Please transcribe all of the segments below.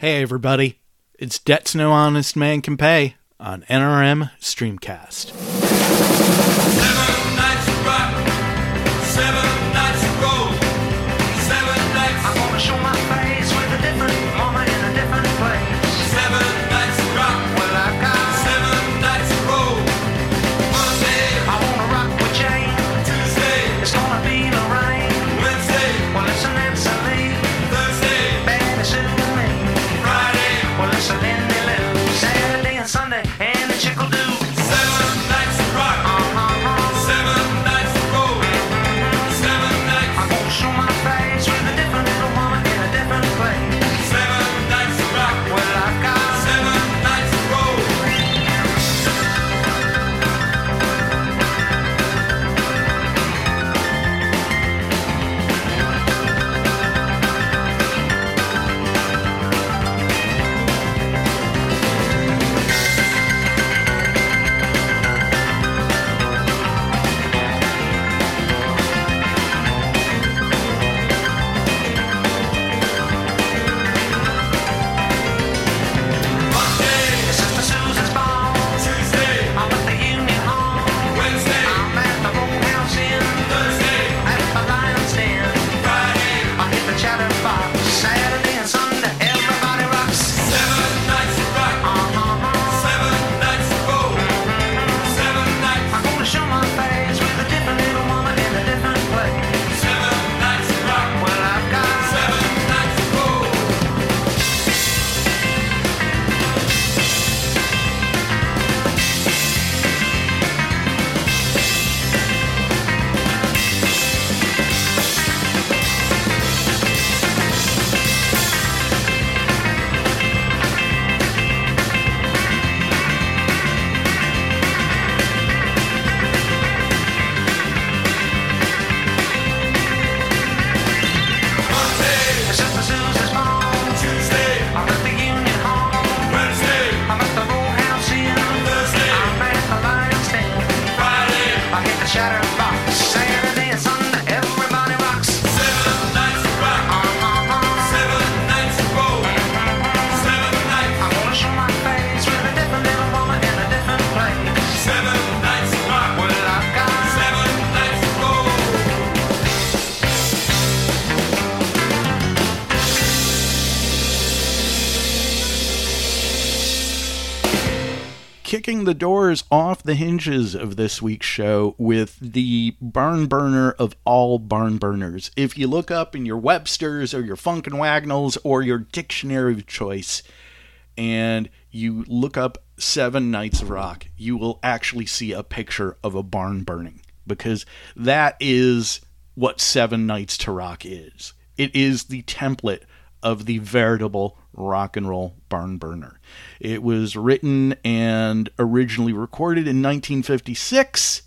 Hey, everybody. It's Debts No Honest Man Can Pay on NRM Streamcast. The doors off the hinges of this week's show with the barn burner of all barn burners. If you look up in your Webster's or your Funk & Wagnalls or your dictionary of choice and you look up Seven Nights to Rock, you will actually see a picture of a barn burning because that is what Seven Nights to Rock is. It is the template of the veritable rock and roll barn burner. It was written and originally recorded in 1956,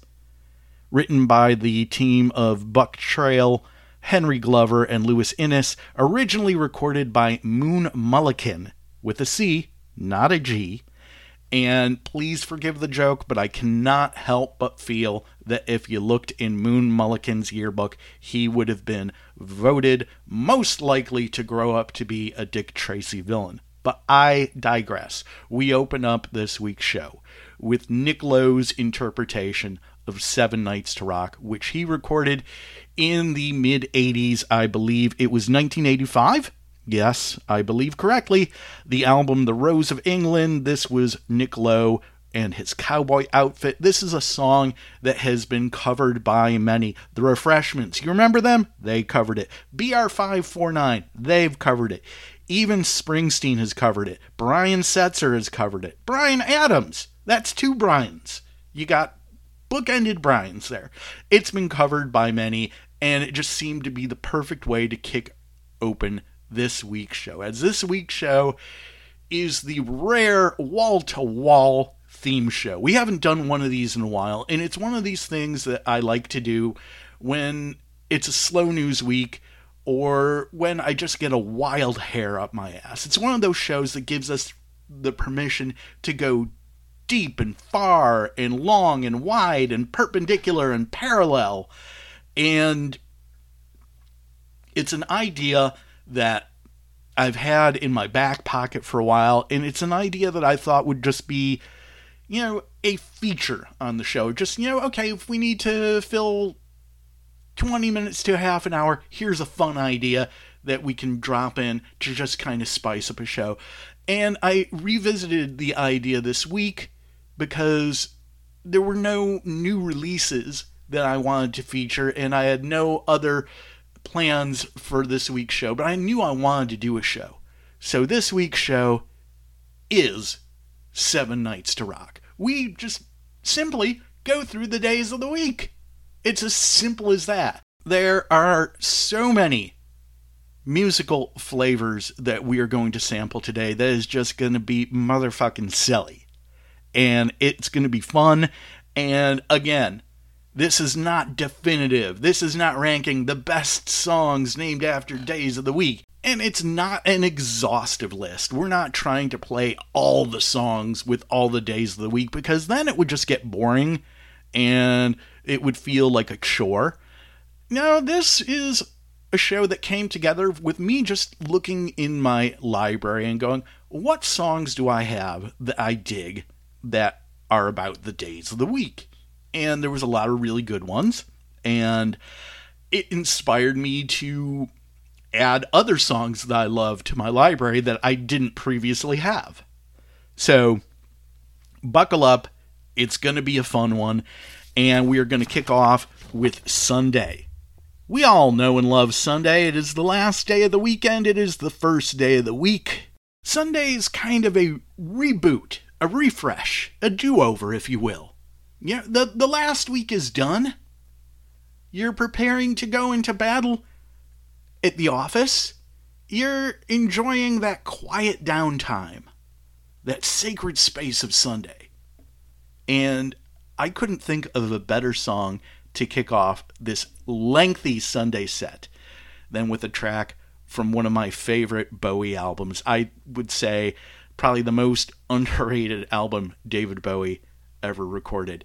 written by the team of Buck Trail, Henry Glover, and Louis Innis, originally recorded by Moon Mullican with a C, not a G. And please forgive the joke, but I cannot help but feel that if you looked in Moon Mullican's yearbook, he would have been voted most likely to grow up to be a Dick Tracy villain. But I digress. We open up this week's show with Nick Lowe's interpretation of Seven Nights to Rock, which he recorded in the mid 80s. I believe it was 1985. Yes, I believe correctly. The album The Rose of England. This was Nick Lowe and his cowboy outfit. This is a song that has been covered by many. The Refreshments, you remember them? They covered it. BR549, they've covered it. Even Springsteen has covered it. Brian Setzer has covered it. Bryan Adams, that's two Brians. You got bookended Brian's there. It's been covered by many, and it just seemed to be the perfect way to kick open this week's show. As this week's show is the rare wall to wall theme show. We haven't done one of these in a while, and it's one of these things that I like to do when it's a slow news week or when I just get a wild hair up my ass. It's one of those shows that gives us the permission to go deep and far and long and wide and perpendicular and parallel. And it's an idea that I've had in my back pocket for a while, and it's an idea that I thought would just be, you know, a feature on the show. Just, you know, okay, if we need to fill 20 minutes to half an hour, here's a fun idea that we can drop in to just kind of spice up a show. And I revisited the idea this week because there were no new releases that I wanted to feature, and I had no other plans for this week's show, but I knew I wanted to do a show. So this week's show is Seven Nights to Rock. We just simply go through the days of the week. It's as simple as that. There are so many musical flavors that we are going to sample today that is just going to be motherfucking silly. And it's going to be fun. And again, this is not definitive. This is not ranking the best songs named after days of the week. And it's not an exhaustive list. We're not trying to play all the songs with all the days of the week because then it would just get boring and it would feel like a chore. No, this is a show that came together with me just looking in my library and going, what songs do I have that I dig that are about the days of the week? And there was a lot of really good ones. And it inspired me to add other songs that I love to my library that I didn't previously have. So, buckle up. It's going to be a fun one. And we are going to kick off with Sunday. We all know and love Sunday. It is the last day of the weekend, it is the first day of the week. Sunday is kind of a reboot, a refresh, a do over, if you will. Yeah, the, the last week is done. You're preparing to go into battle at the office. You're enjoying that quiet downtime, that sacred space of Sunday. And I couldn't think of a better song to kick off this lengthy Sunday set than with a track from one of my favorite Bowie albums. I would say probably the most underrated album David Bowie ever recorded.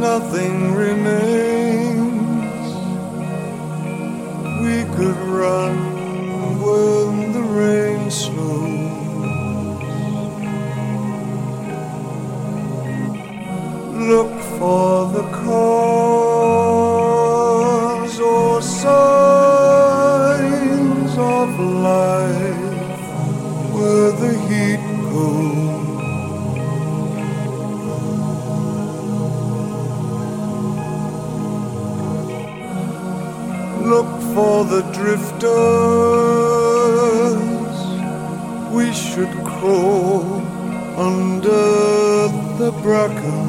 nothing remains. We could run when the rain slows. Look for the cause or signs of life where the heat goes. look for the drifters. We should crawl under the bracken.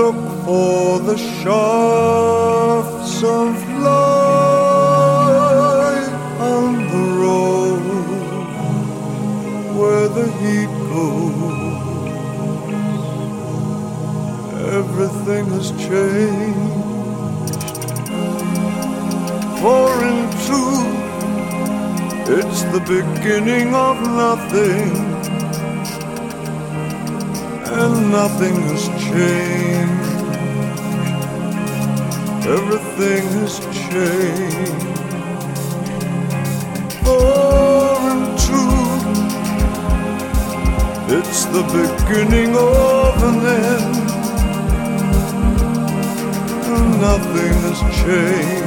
Look for the shafts of light on the road where the heat goes everything has changed. For in truth, it's the beginning of nothing, and nothing has changed. Everything has changed. For in truth, it's the beginning of an end And nothing has changed.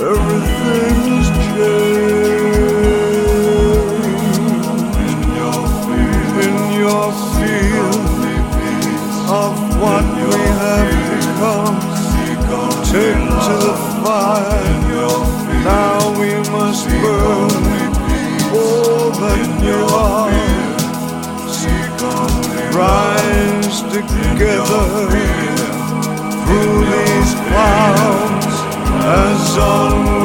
Everything has changed. In your of what we have become, take to the fire. Now we must burn. Rise together through these clouds as onward.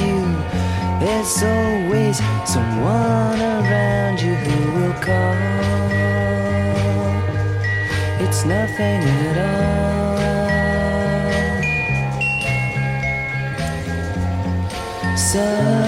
There's always someone around you who will call. It's nothing at all. So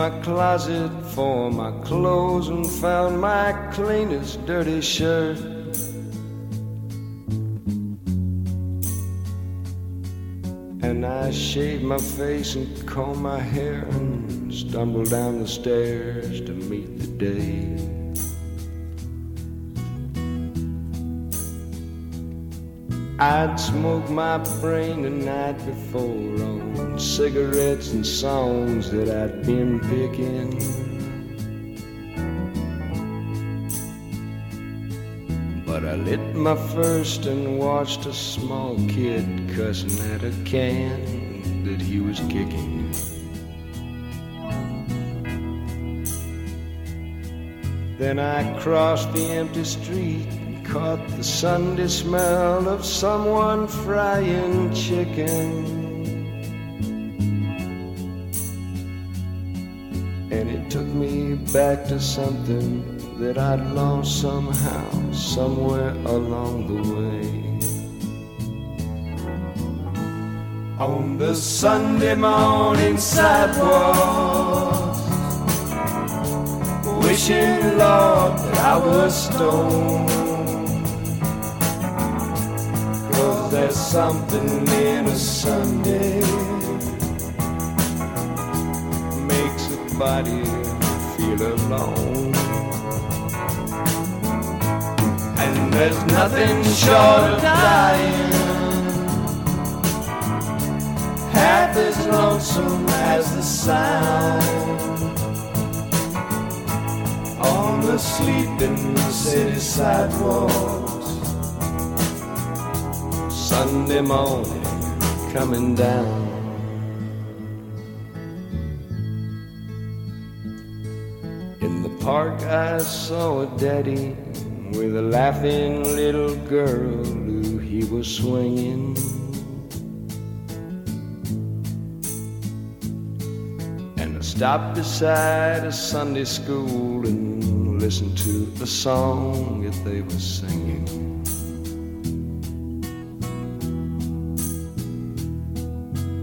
my closet for my clothes and found my cleanest dirty shirt. And I shaved my face and combed my hair and stumbled down the stairs to meet the day. I'd smoke my brain the night before on cigarettes and songs that I'd been picking. But I lit my first and watched a small kid cussing at a can that he was kicking. Then I crossed the empty street caught the Sunday smell of someone frying chicken. And it took me back to something that I'd lost somehow, somewhere along the way. On the Sunday morning sidewalk wishing, Lord, that I was stoned. Something in a Sunday makes a body feel alone. And there's nothing short of dying half as lonesome as the sound on the sleeping city sidewalks. Sunday morning coming down. In the park, I saw a daddy with a laughing little girl who he was swinging. And I stopped beside a Sunday school and listened to the song that they were singing.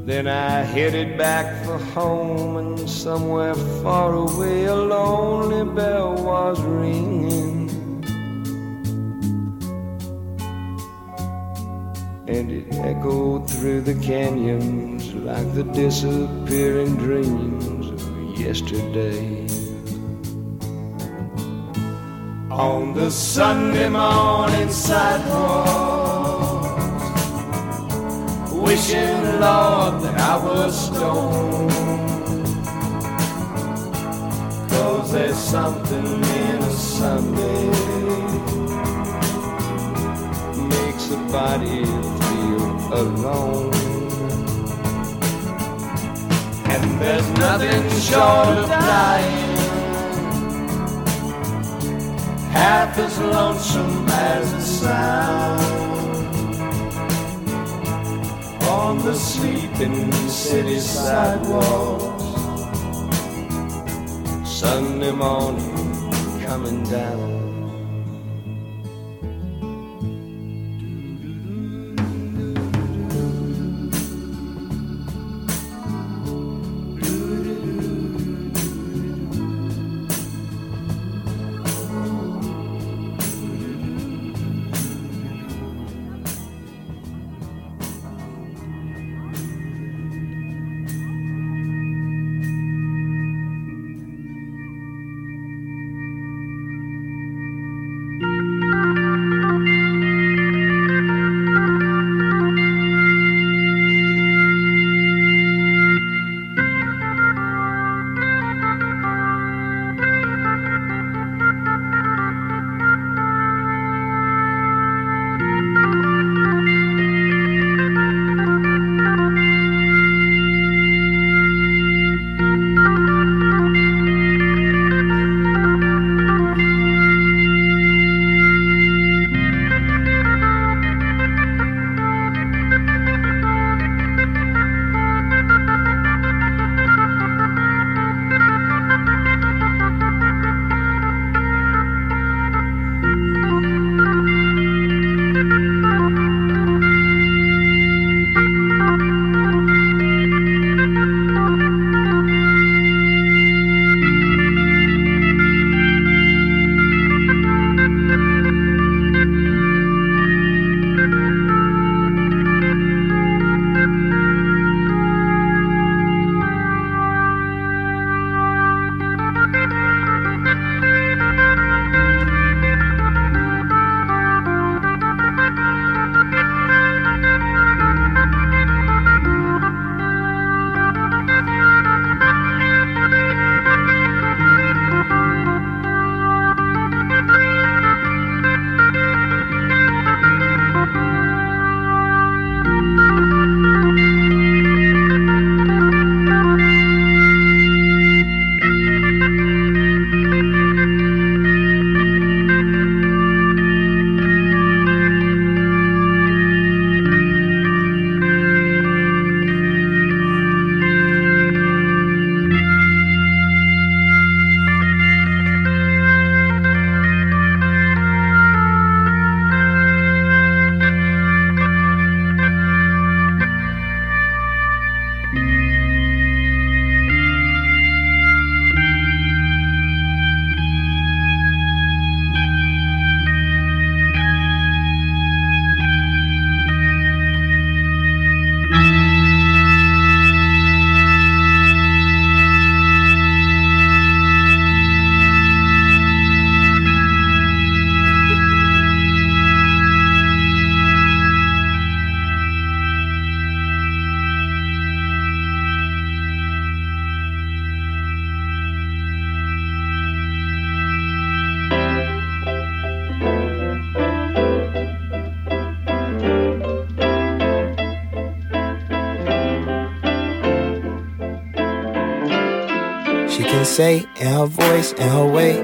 Then I headed back for home, and somewhere far away a lonely bell was ringing. And it echoed through the canyons like the disappearing dreams of yesterday. On the Sunday morning sidewalk, wishing, Lord, that I was stoned. Cause there's something in a Sunday makes a body feel alone. And there's nothing short of dying half as lonesome as the sound on the sleeping city sidewalks. Sunday morning coming down.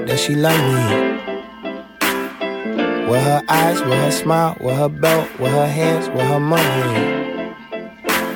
That she love me. With her eyes, with her smile, with her belt, with her hands, with her money.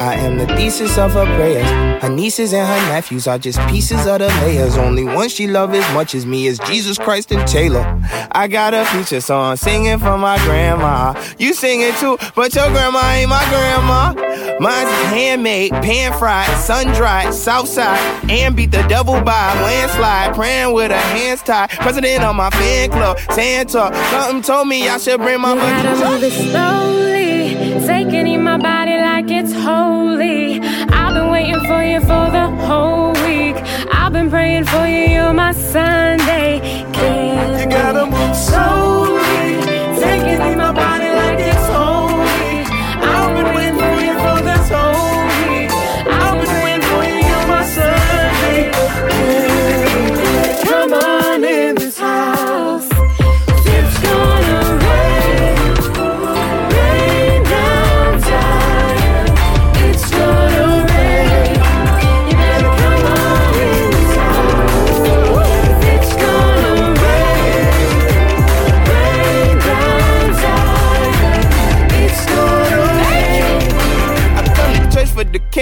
I am the thesis of her prayers. Her nieces and her nephews are just pieces of the layers. Only one she love as much as me is Jesus Christ and Taylor. I got a feature song singing for my grandma. You sing it too, but your grandma ain't my grandma. Mine's handmade, pan fried, sun dried, south side, and beat the devil by landslide. Praying with her hands tied. President of my fan club, Santa. Something told me I should bring my You gotta move it slowly, taking in my body like it's holy. I've been waiting for you for the whole week. I've been praying for you, you're my Sunday. Candy. You gotta move slowly,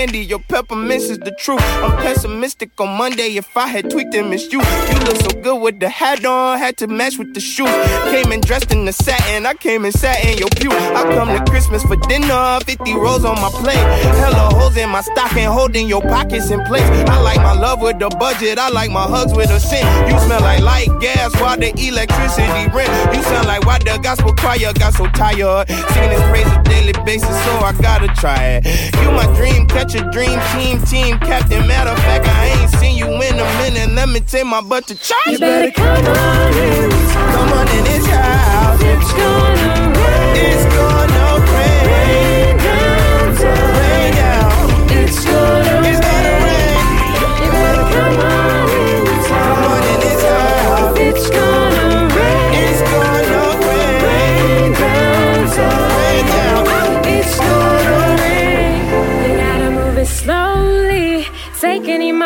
candy, your peppermints is the truth. I'm pessimistic on Monday. If I had tweaked and missed you, you look so good with the hat on, had to match with the shoes. Came in dressed in the satin, I came and sat in your pew. I come to Christmas for dinner, 50 rolls on my plate. Hella holes in my stocking, holding your pockets in place. I like my love with the budget, I like my hugs with a scent. You smell like light gas while the electricity rent. You sound like why the gospel choir got so tired. Singing this praise a daily basis, so I gotta try it. You my dream, catch a dream team, team captain. Matter of fact, I ain't seen you in a minute. Let me take my butt to church. You better come on in. Come on in this house. It's gonna rain. It's gonna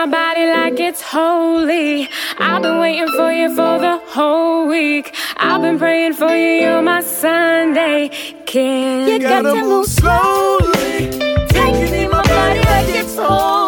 my body like it's holy. I've been waiting for you for the whole week. I've been praying for you, you're my Sunday. Can you got to move slowly? Taking in my body like it's holy.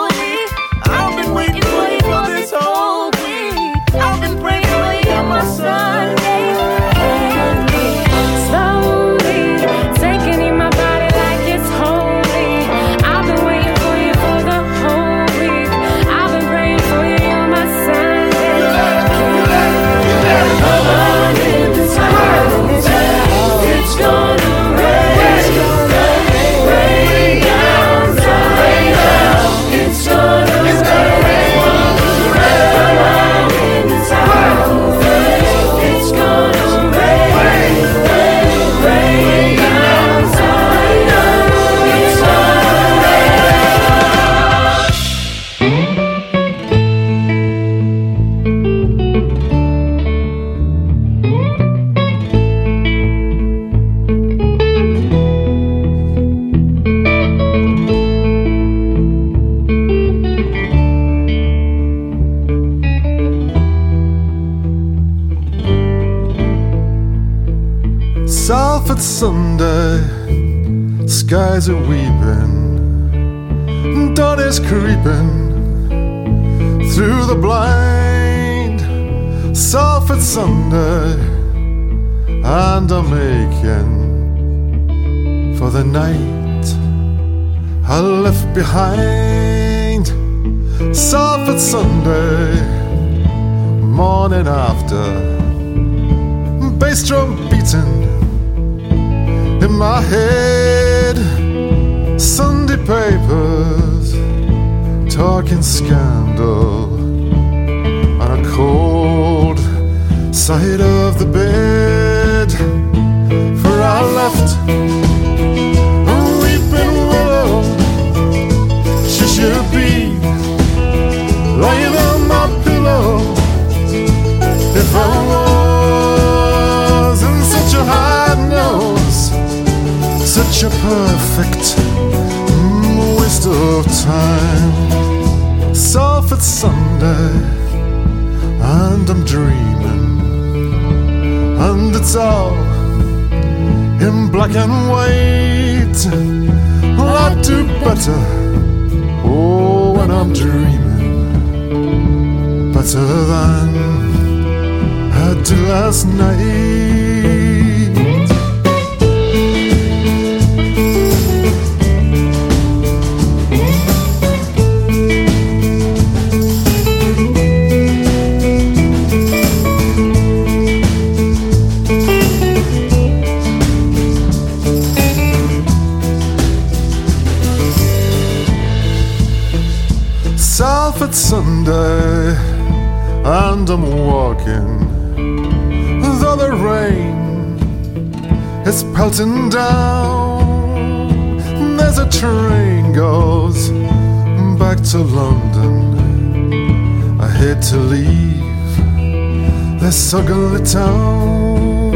Ugly town,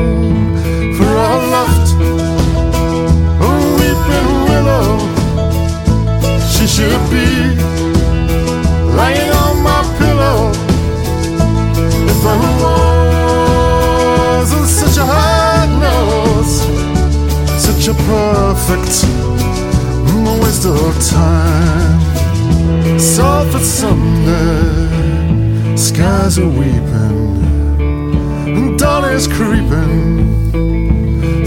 for I left a weeping willow. She should be lying on my pillow. If I wasn't such a hard nose, such a perfect waste of time. Salford Sunday, skies are weeping, is creeping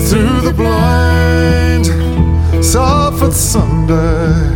through the blind. Salford Sunday,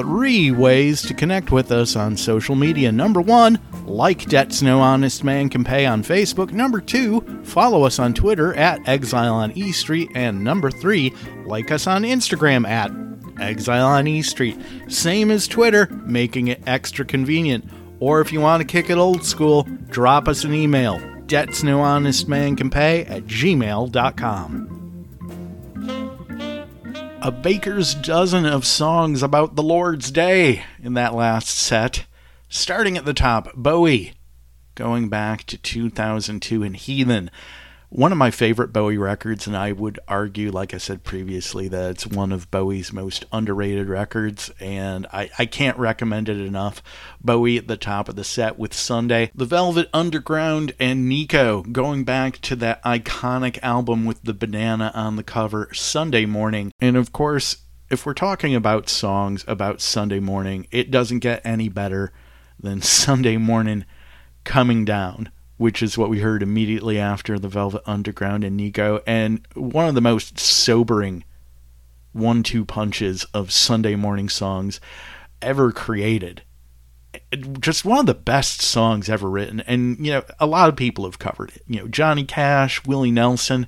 three ways to connect with us on social media. Number one, like Debts No Honest Man Can Pay on Facebook. Number two, follow us on Twitter at Exile on E Street. And number three, like us on Instagram at Exile on E Street. Same as Twitter, making it extra convenient. Or if you want to kick it old school, drop us an email. Debts No Honest Man Can Pay at gmail.com a baker's dozen of songs about the Lord's Day in that last set. Starting at the top, Bowie, going back to 2002 and Heathen. One of my favorite Bowie records, and I would argue, like I said previously, that it's one of Bowie's most underrated records, and I, I can't recommend it enough. Bowie at the top of the set with Sunday, The Velvet Underground, and Nico, going back to that iconic album with the banana on the cover, Sunday Morning. And of course, if we're talking about songs about Sunday morning, it doesn't get any better than Sunday Morning Coming Down which is what we heard immediately after the Velvet Underground and Nico, and one of the most sobering one two punches of Sunday morning songs ever created. Just one of the best songs ever written, and you know, a lot of people have covered it. You know, Johnny Cash, Willie Nelson,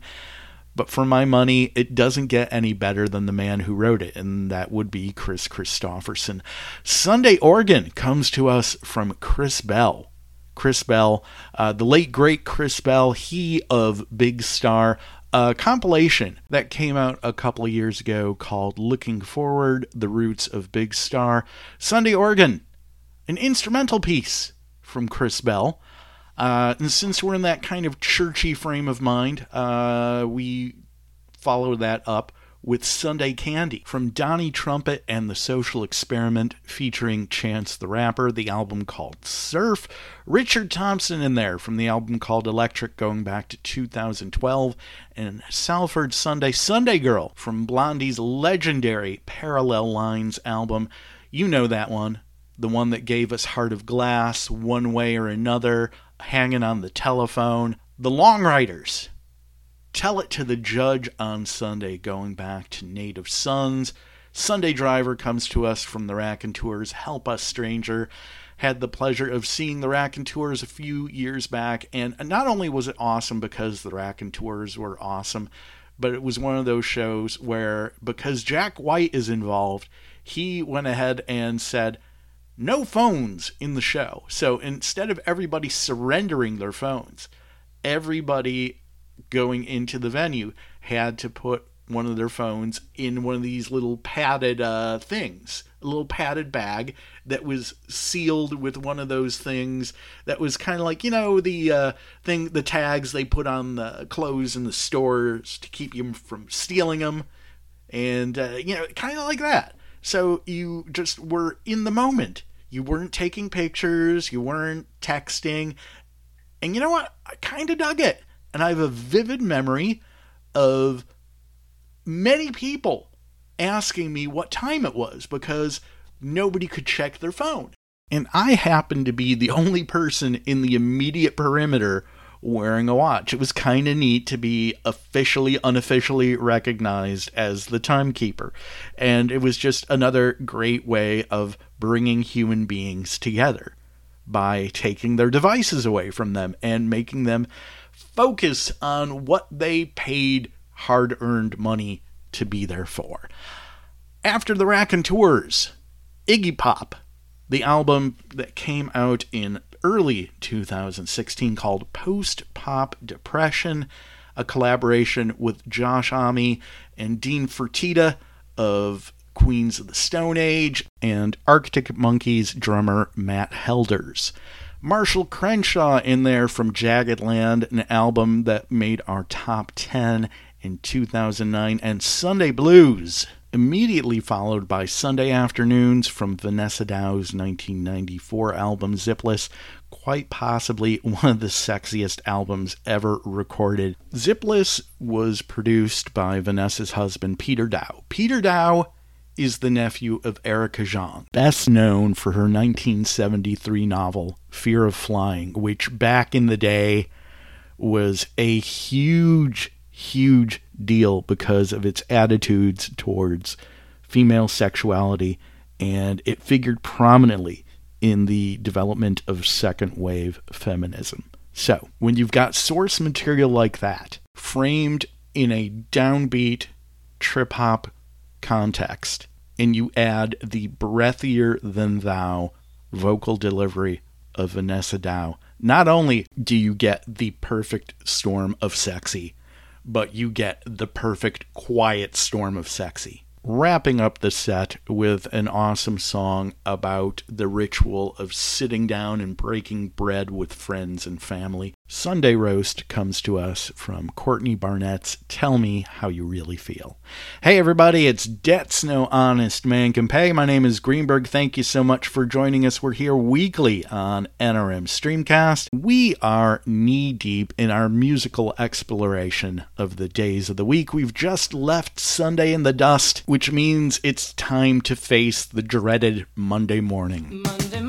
but for my money, it doesn't get any better than the man who wrote it, and that would be Kris Kristofferson. Sunday Organ comes to us from Chris Bell. Chris Bell, uh, the late great Chris Bell, he of Big Star, a compilation that came out a couple of years ago called Looking Forward The Roots of Big Star. Sunday Organ, an instrumental piece from Chris Bell. Uh, and since we're in that kind of churchy frame of mind, uh, we follow that up with Sunday Candy from Donnie Trumpet and the Social Experiment featuring Chance the Rapper, the album called Surf. Richard Thompson in there from the album called Electric going back to 2012, and Salford Sunday Sunday Girl from Blondie's legendary Parallel Lines album. You know that one. The one that gave us Heart of Glass, One Way or Another, Hanging on the Telephone. The Long Ryders Tell It to the Judge on Sunday, going back to Native Sons. Sunday Driver comes to us from the Raconteurs. Help Us Stranger. Had the pleasure of seeing the Raconteurs a few years back, and not only was it awesome because the Raconteurs were awesome, but it was one of those shows where, because Jack White is involved, he went ahead and said, no phones in the show. So instead of everybody surrendering their phones, everybody going into the venue had to put one of their phones in one of these little padded uh, things, a little padded bag that was sealed with one of those things that was kind of like you know the uh, thing, the tags they put on the clothes in the stores to keep you from stealing them, and uh, you know kind of like that. So you just were in the moment. You weren't taking pictures. You weren't texting. And you know what? I kind of dug it. And I have a vivid memory of many people asking me what time it was because nobody could check their phone. And I happened to be the only person in the immediate perimeter wearing a watch. It was kind of neat to be officially, unofficially recognized as the timekeeper. And it was just another great way of bringing human beings together by taking their devices away from them and making them focus on what they paid hard earned money to be there for. After the Raconteurs, Iggy Pop, the album that came out in early 2016 called Post Pop Depression, a collaboration with Josh Homme and Dean Fertita of Queens of the Stone Age and Arctic Monkeys drummer Matt Helders. Marshall Crenshaw in there from Jagged Land, an album that made our top 10 in 2009, and Sunday Blues, immediately followed by Sunday Afternoons from Vanessa Daou's 1994 album Zipless, quite possibly one of the sexiest albums ever recorded. Zipless was produced by Vanessa's husband, Peter Daou. Peter Daou is the nephew of Erica Jong, best known for her 1973 novel Fear of Flying, which back in the day was a huge, huge deal because of its attitudes towards female sexuality, and it figured prominently in the development of second wave feminism. So, when you've got source material like that, framed in a downbeat trip hop context and you add the breathier than thou vocal delivery of Vanessa Daou, not only do you get the perfect storm of sexy, but you get the perfect quiet storm of sexy wrapping up the set with an awesome song about the ritual of sitting down and breaking bread with friends and family. Sunday Roast comes to us from Courtney Barnett's Tell Me How You Really Feel. Hey, everybody, it's Debt's No Honest Man Can Pay. My name is Greenberg. Thank you so much for joining us. We're here weekly on NRM Streamcast. We are knee deep in our musical exploration of the days of the week. We've just left Sunday in the dust which means it's time to face the dreaded Monday morning. Monday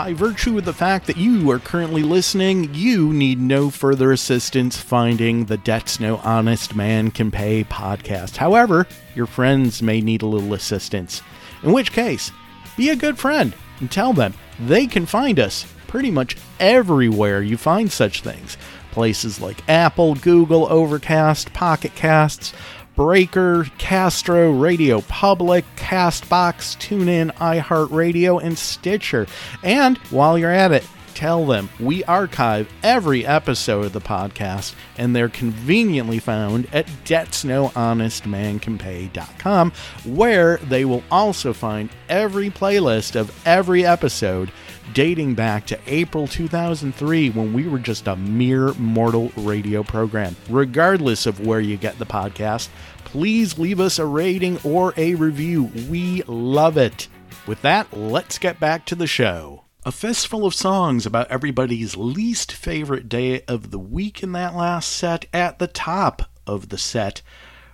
By virtue of the fact that you are currently listening, you need no further assistance finding the Debts No Honest Man Can Pay podcast. However, your friends may need a little assistance. In which case, be a good friend and tell them they can find us pretty much everywhere you find such things. Places like Apple, Google, Overcast, Pocket Casts, Breaker, Castro, Radio Public, Castbox, TuneIn, iHeartRadio, and Stitcher. And while you're at it, tell them we archive every episode of the podcast and they're conveniently found at debtsnohonestmancanpay.com where they will also find every playlist of every episode dating back to April 2003 when we were just a mere mortal radio program. Regardless of where you get the podcast, please leave us a rating or a review. We love it. With that, let's get back to the show. A fistful of songs about everybody's least favorite day of the week in that last set at the top of the set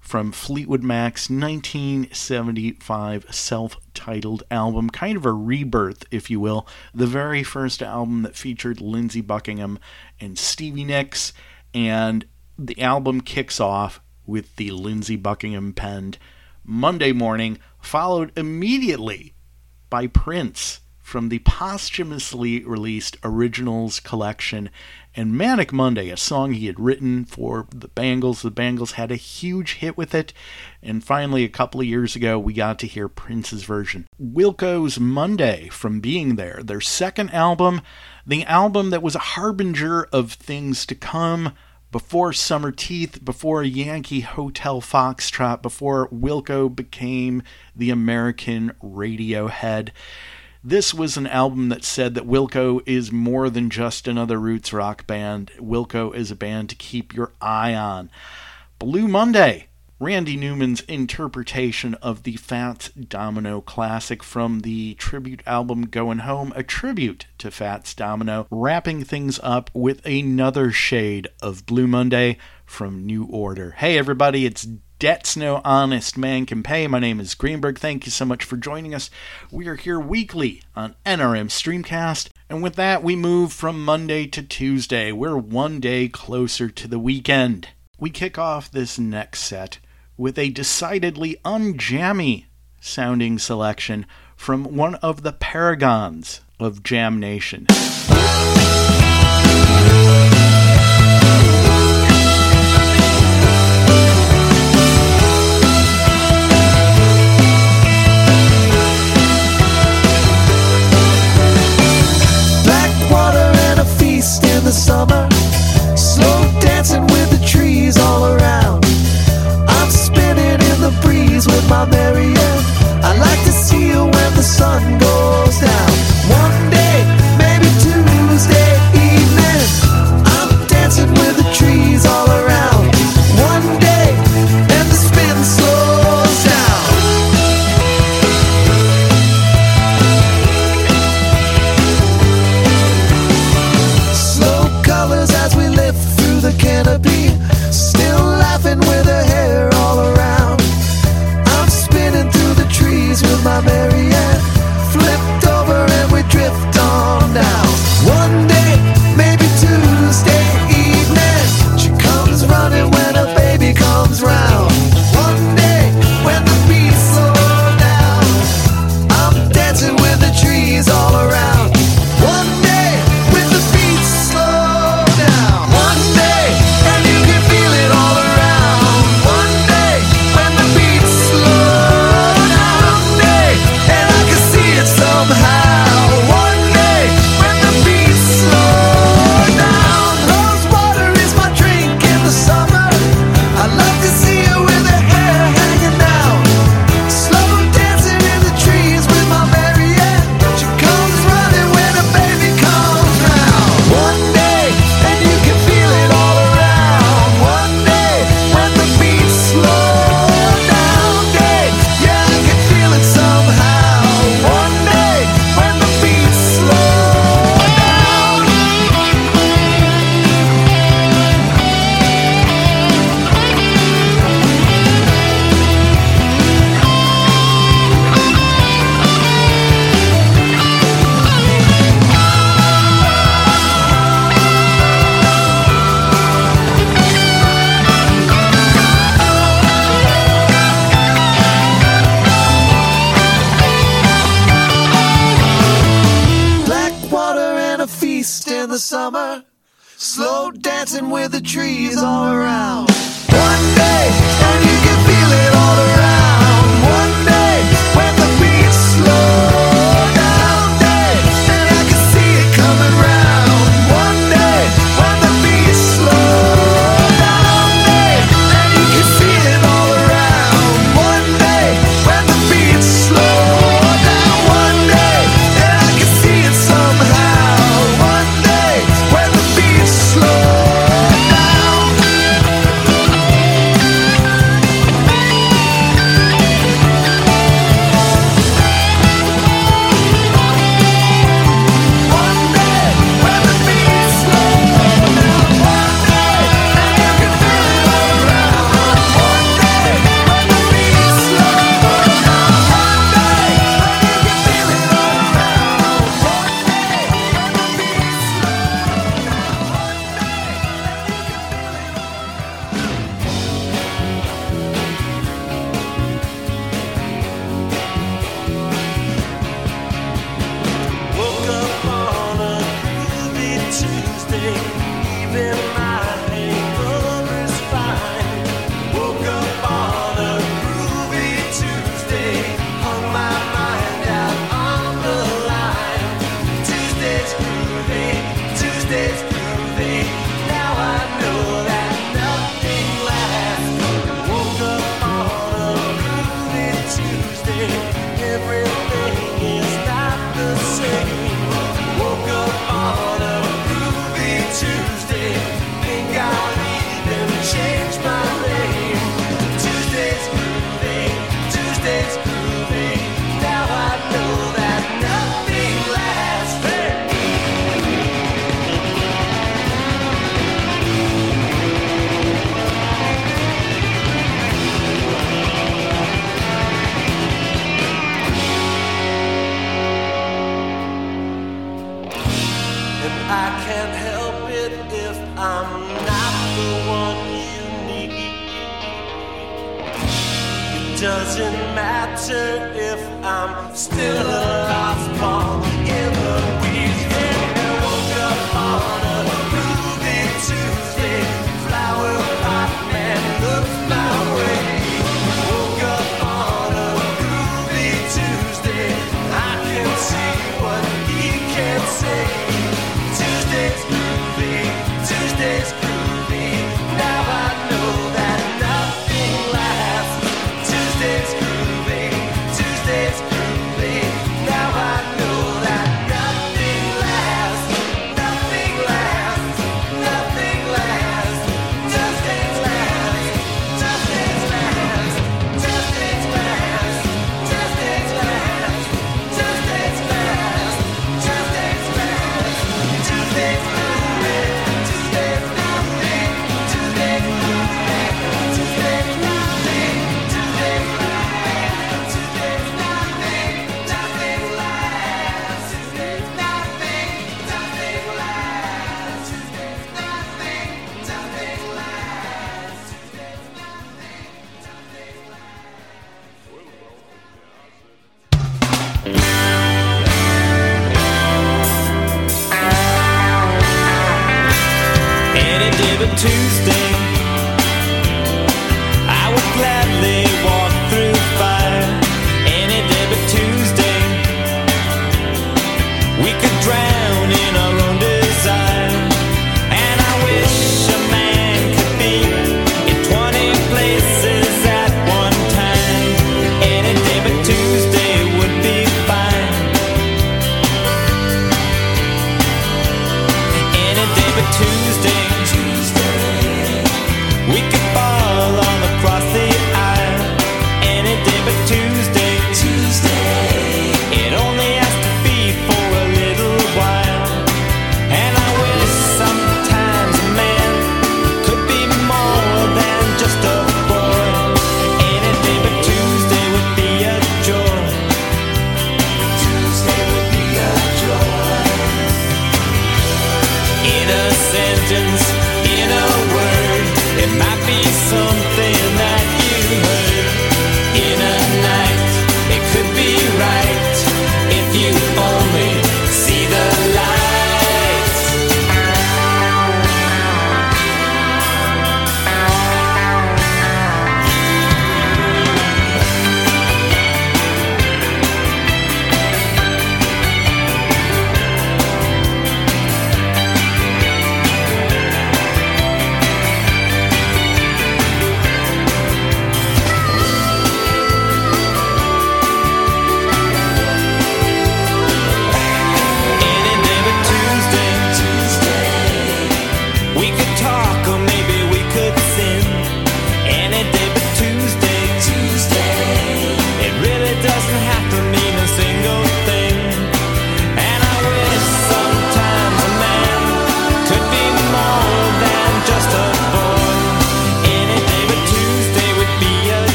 from Fleetwood Mac's 1975 self titled album, kind of a rebirth, if you will. The very first album that featured Lindsey Buckingham and Stevie Nicks, and the album kicks off with the Lindsey Buckingham penned Monday morning, followed immediately by Prince from the posthumously released Originals collection and Manic Monday, a song he had written for the Bangles. The Bangles had a huge hit with it, and finally, a couple of years ago, we got to hear Prince's version. Wilco's Monday from Being There, their second album, the album that was a harbinger of things to come before Summerteeth, before Yankee Hotel Foxtrot, before Wilco became the American Radiohead. This was an album that said that Wilco is more than just another roots rock band. Wilco is a band to keep your eye on. Blue Monday, Randy Newman's interpretation of the Fats Domino classic from the tribute album Going Home, a tribute to Fats Domino, wrapping things up with another shade of Blue Monday from New Order. Hey everybody, it's Debts No Honest Man Can Pay. My name is Greenberg. Thank you so much for joining us. We are here weekly on NRM Streamcast. And with that, we move from Monday to Tuesday. We're one day closer to the weekend. We kick off this next set with a decidedly unjammy sounding selection from one of the paragons of Jam Nation. In the summer. Slow dancing with the trees all around. Breeze with my Marianne. I like to see you when the sun goes down. One day, maybe Tuesday evening. I'm dancing with the trees all summer, slow dancing with the trees all around.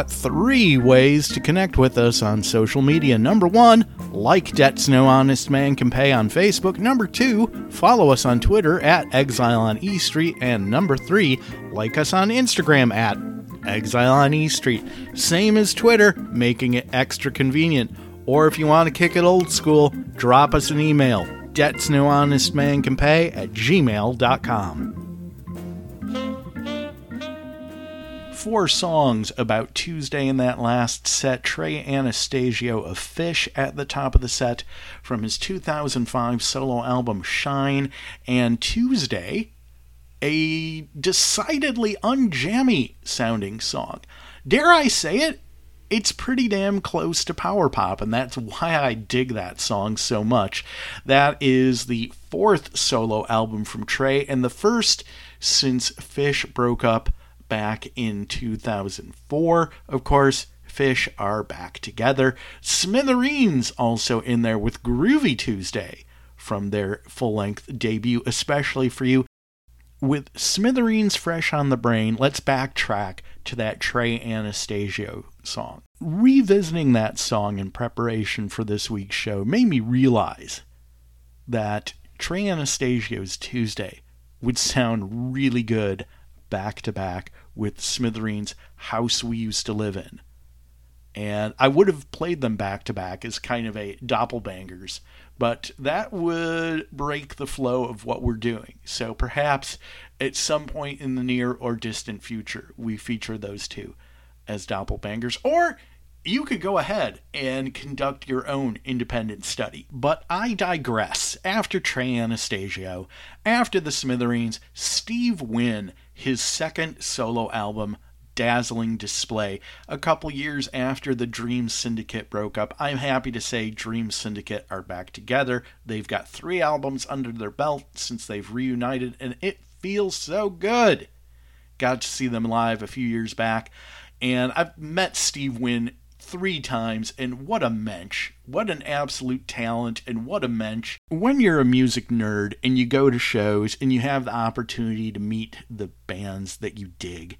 got three ways to connect with us on social media. Number one, like Debt's No Honest Man Can Pay on Facebook. Number two, follow us on Twitter at Exile on E Street. And number three, like us on Instagram at Exile on E Street. Same as Twitter, making it extra convenient. Or if you want to kick it old school, drop us an email. Debt's No Honest Man Can Pay at gmail.com. four songs about Tuesday in that last set. Trey Anastasio of Phish at the top of the set from his 2005 solo album Shine, and Tuesday, a decidedly unjammy sounding song. Dare I say it? It's pretty damn close to power pop, and that's why I dig that song so much. That is the fourth solo album from Trey, and the first since Phish broke up back in 2004. Of course, Phish are back together. Smithereens also in there with Groovy Tuesday from their full length debut, especially for you. With Smithereens fresh on the brain, let's backtrack to that Trey Anastasio song. Revisiting that song in preparation for this week's show made me realize that Trey Anastasio's Tuesday would sound really good back to back with Smithereens' House We Used to Live In. And I would have played them back to back as kind of a doppelbangers, but that would break the flow of what we're doing. So perhaps at some point in the near or distant future, we feature those two as doppelbangers. Or you could go ahead and conduct your own independent study. But I digress. After Trey Anastasio, after the Smithereens, Steve Wynn, his second solo album, Dazzling Display. A couple years after the Dream Syndicate broke up, I'm happy to say Dream Syndicate are back together. They've got three albums under their belt since they've reunited, and it feels so good. Got to see them live a few years back, and I've met Steve Wynn three times, and what a mensch. What an absolute talent, and what a mensch. When you're a music nerd and you go to shows and you have the opportunity to meet the bands that you dig,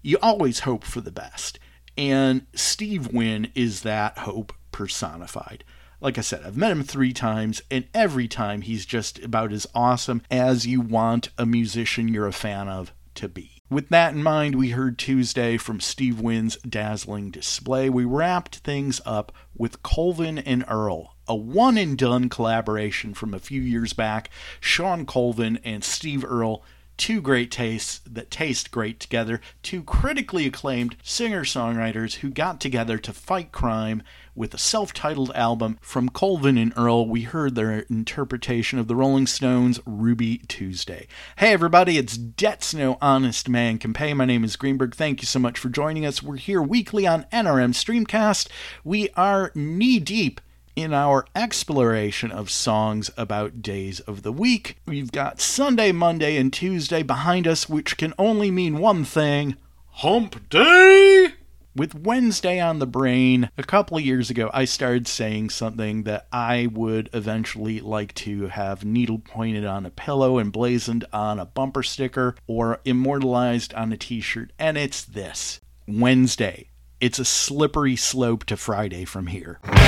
you always hope for the best. And Steve Wynn is that hope personified. Like I said, I've met him three times, and every time he's just about as awesome as you want a musician you're a fan of to be. With that in mind, we heard Tuesday from Steve Wynn's Dazzling Display. We wrapped things up with Colvin and Earle, a one and done collaboration from a few years back. Shawn Colvin and Steve Earle, two great tastes that taste great together, two critically acclaimed singer songwriters who got together to fight crime with a self titled album. From Colvin and Earle, we heard their interpretation of the Rolling Stones' Ruby Tuesday. Hey, everybody, it's Debt's No Honest Man Can Pay. My name is Greenberg. Thank you so much for joining us. We're here weekly on NRM Streamcast. We are knee deep in our exploration of songs about days of the week. We've got Sunday, Monday, and Tuesday behind us, which can only mean one thing Hump Day! With Wednesday on the brain, a couple of years ago, I started saying something that I would eventually like to have needle pointed on a pillow, emblazoned on a bumper sticker, or immortalized on a t shirt, and it's this Wednesday. It's a slippery slope to Friday from here. There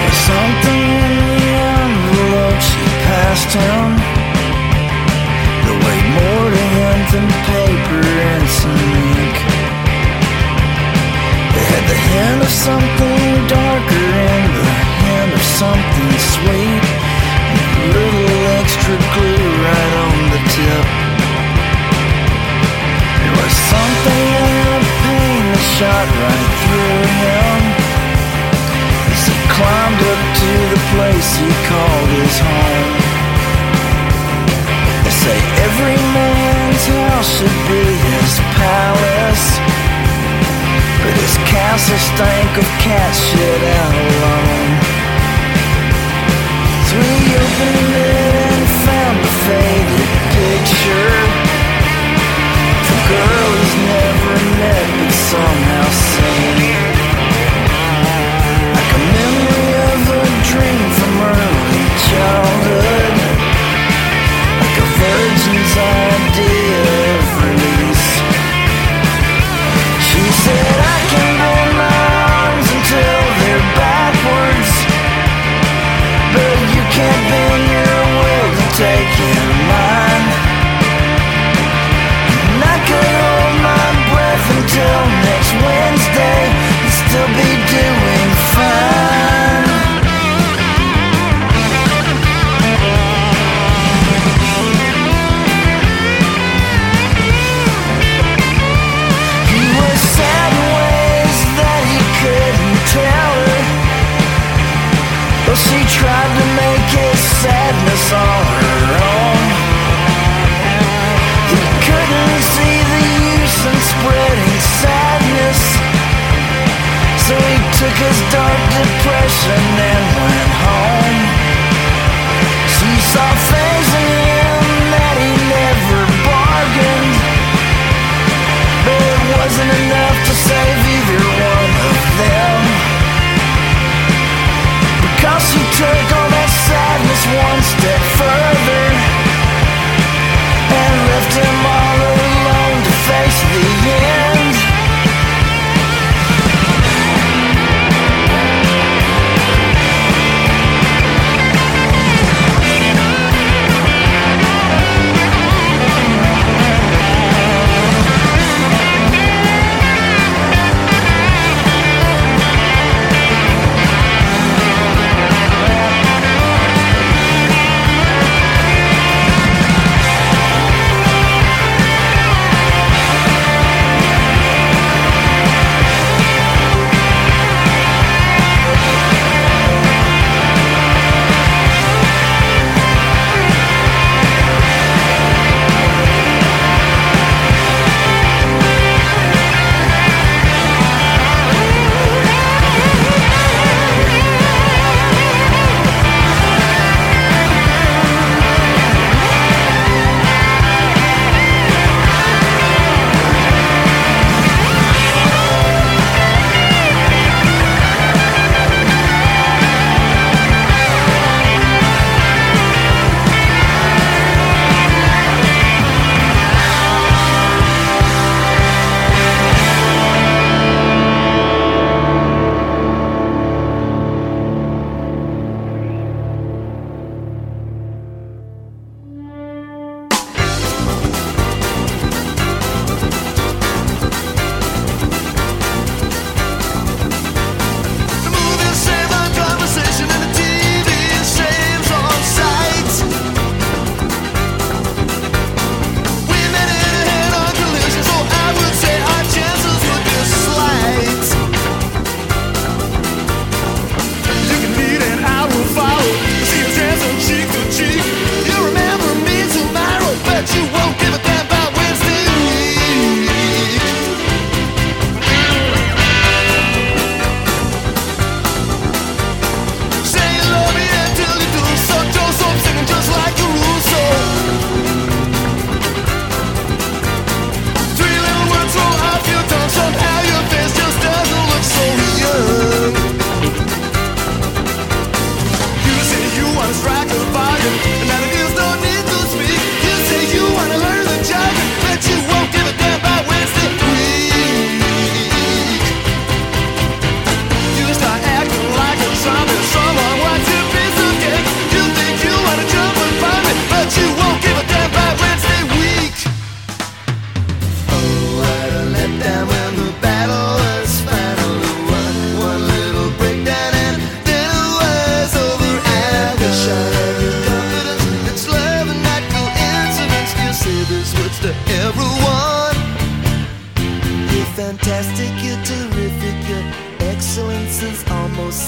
was something in the envelope she passed him that weighed more to him than paper and some ink. It had the hint of something something sweet. A little extra glue right on the tip. There was something in the pain that shot right through him. As he climbed up to the place he called his home. They say every man's house should be his palace. But his castle stank of cat shit out alone. Somehow his dark depression and went home. She saw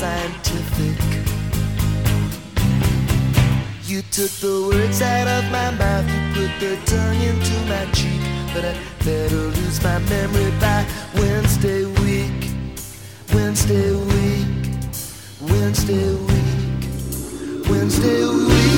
scientific. You took the words out of my mouth, you put the tongue into my cheek, but I better lose my memory by Wednesday week. Wednesday week, Wednesday week, Wednesday week.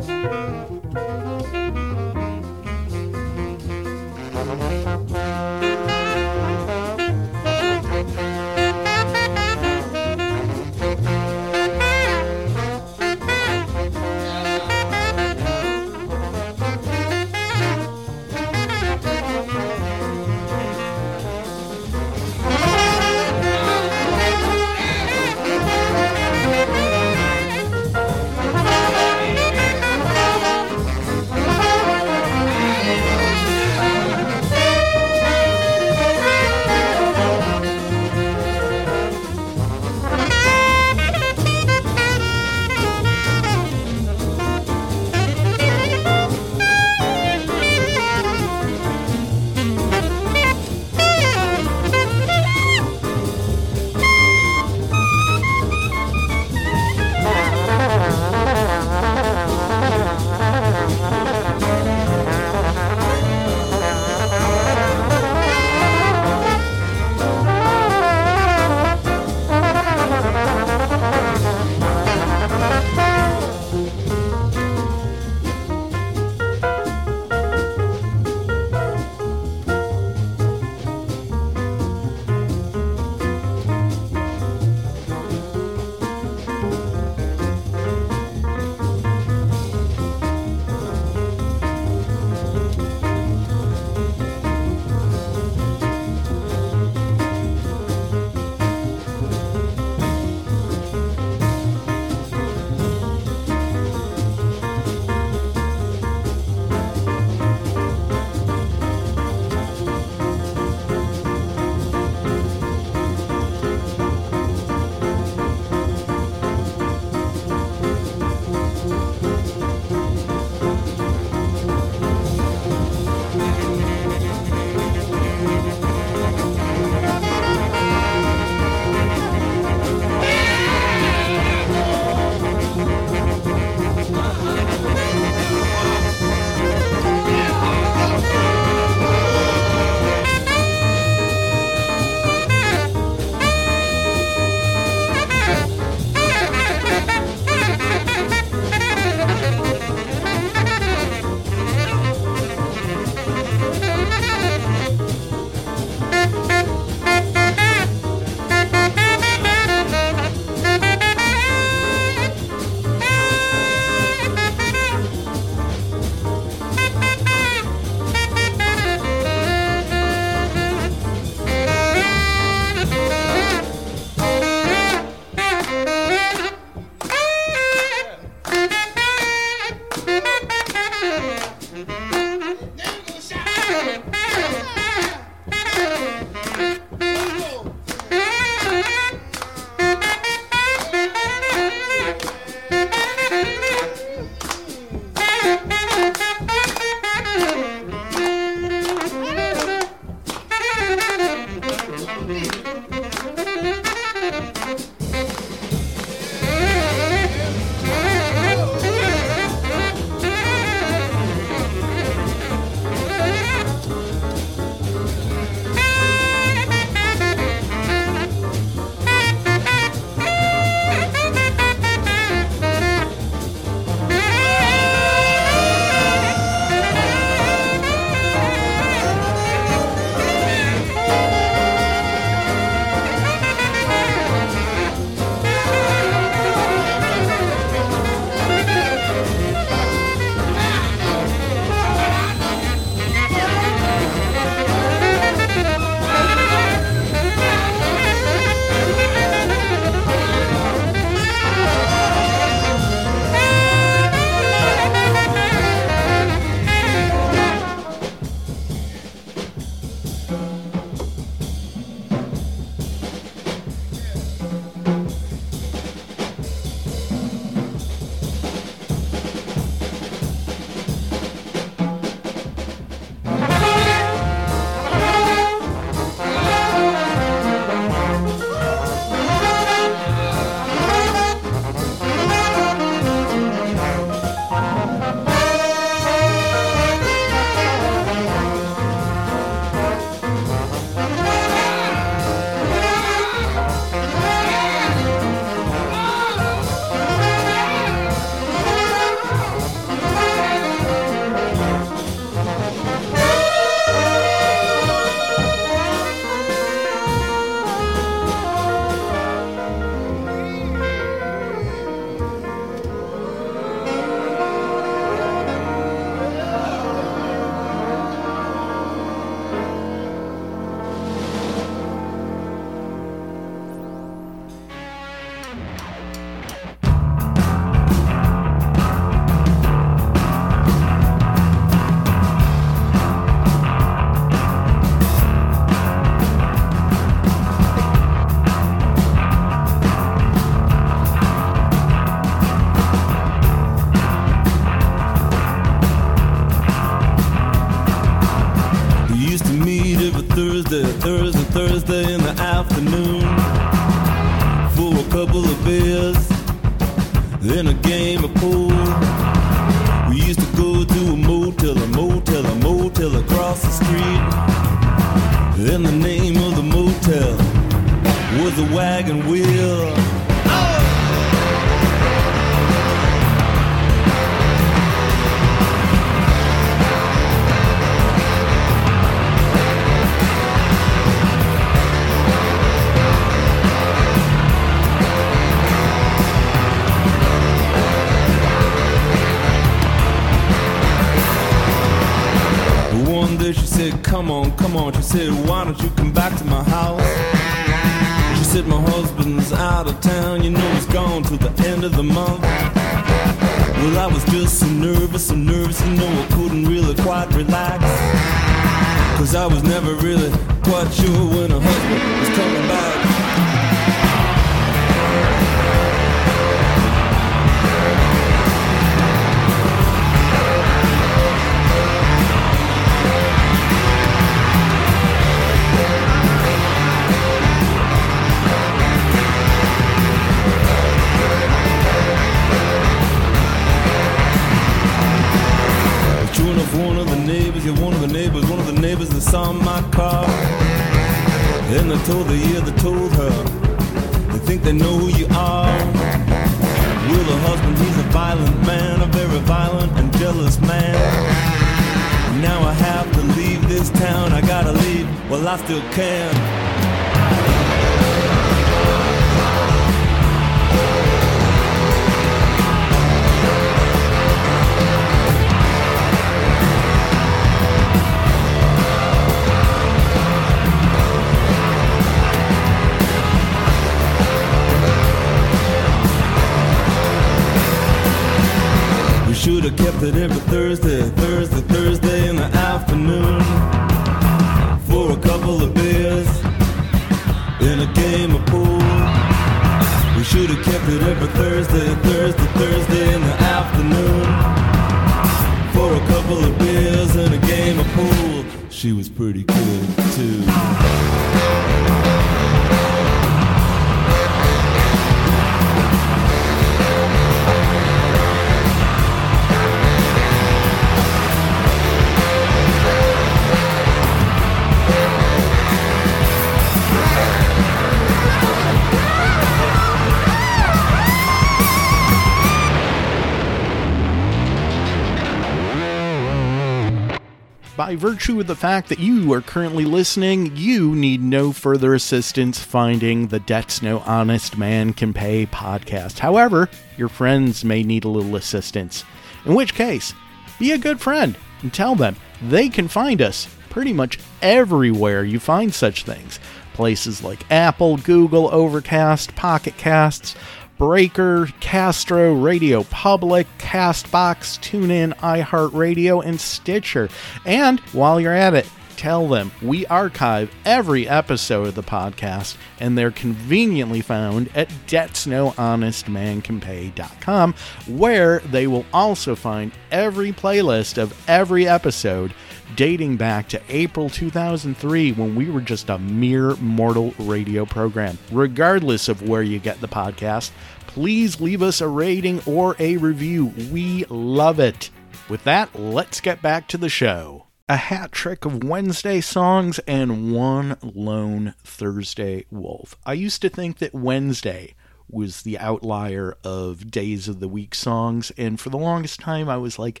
By virtue of the fact that you are currently listening, you need no further assistance finding the Debts No Honest Man Can Pay podcast. However, your friends may need a little assistance. In which case, be a good friend and tell them they can find us pretty much everywhere you find such things. Places like Apple, Google, Overcast, Pocket Casts, Breaker, Castro, Radio Public, Castbox, TuneIn, iHeartRadio, and Stitcher. And while you're at it, tell them we archive every episode of the podcast, and they're conveniently found at debtsnohonestmancanpay.com, where they will also find every playlist of every episode dating back to April 2003 when we were just a mere mortal radio program. Regardless of where you get the podcast, please leave us a rating or a review. We love it. With that, let's get back to the show. A hat trick of Wednesday songs and one lone Thursday wolf. I used to think that Wednesday was the outlier of days of the week songs, and for the longest time I was like,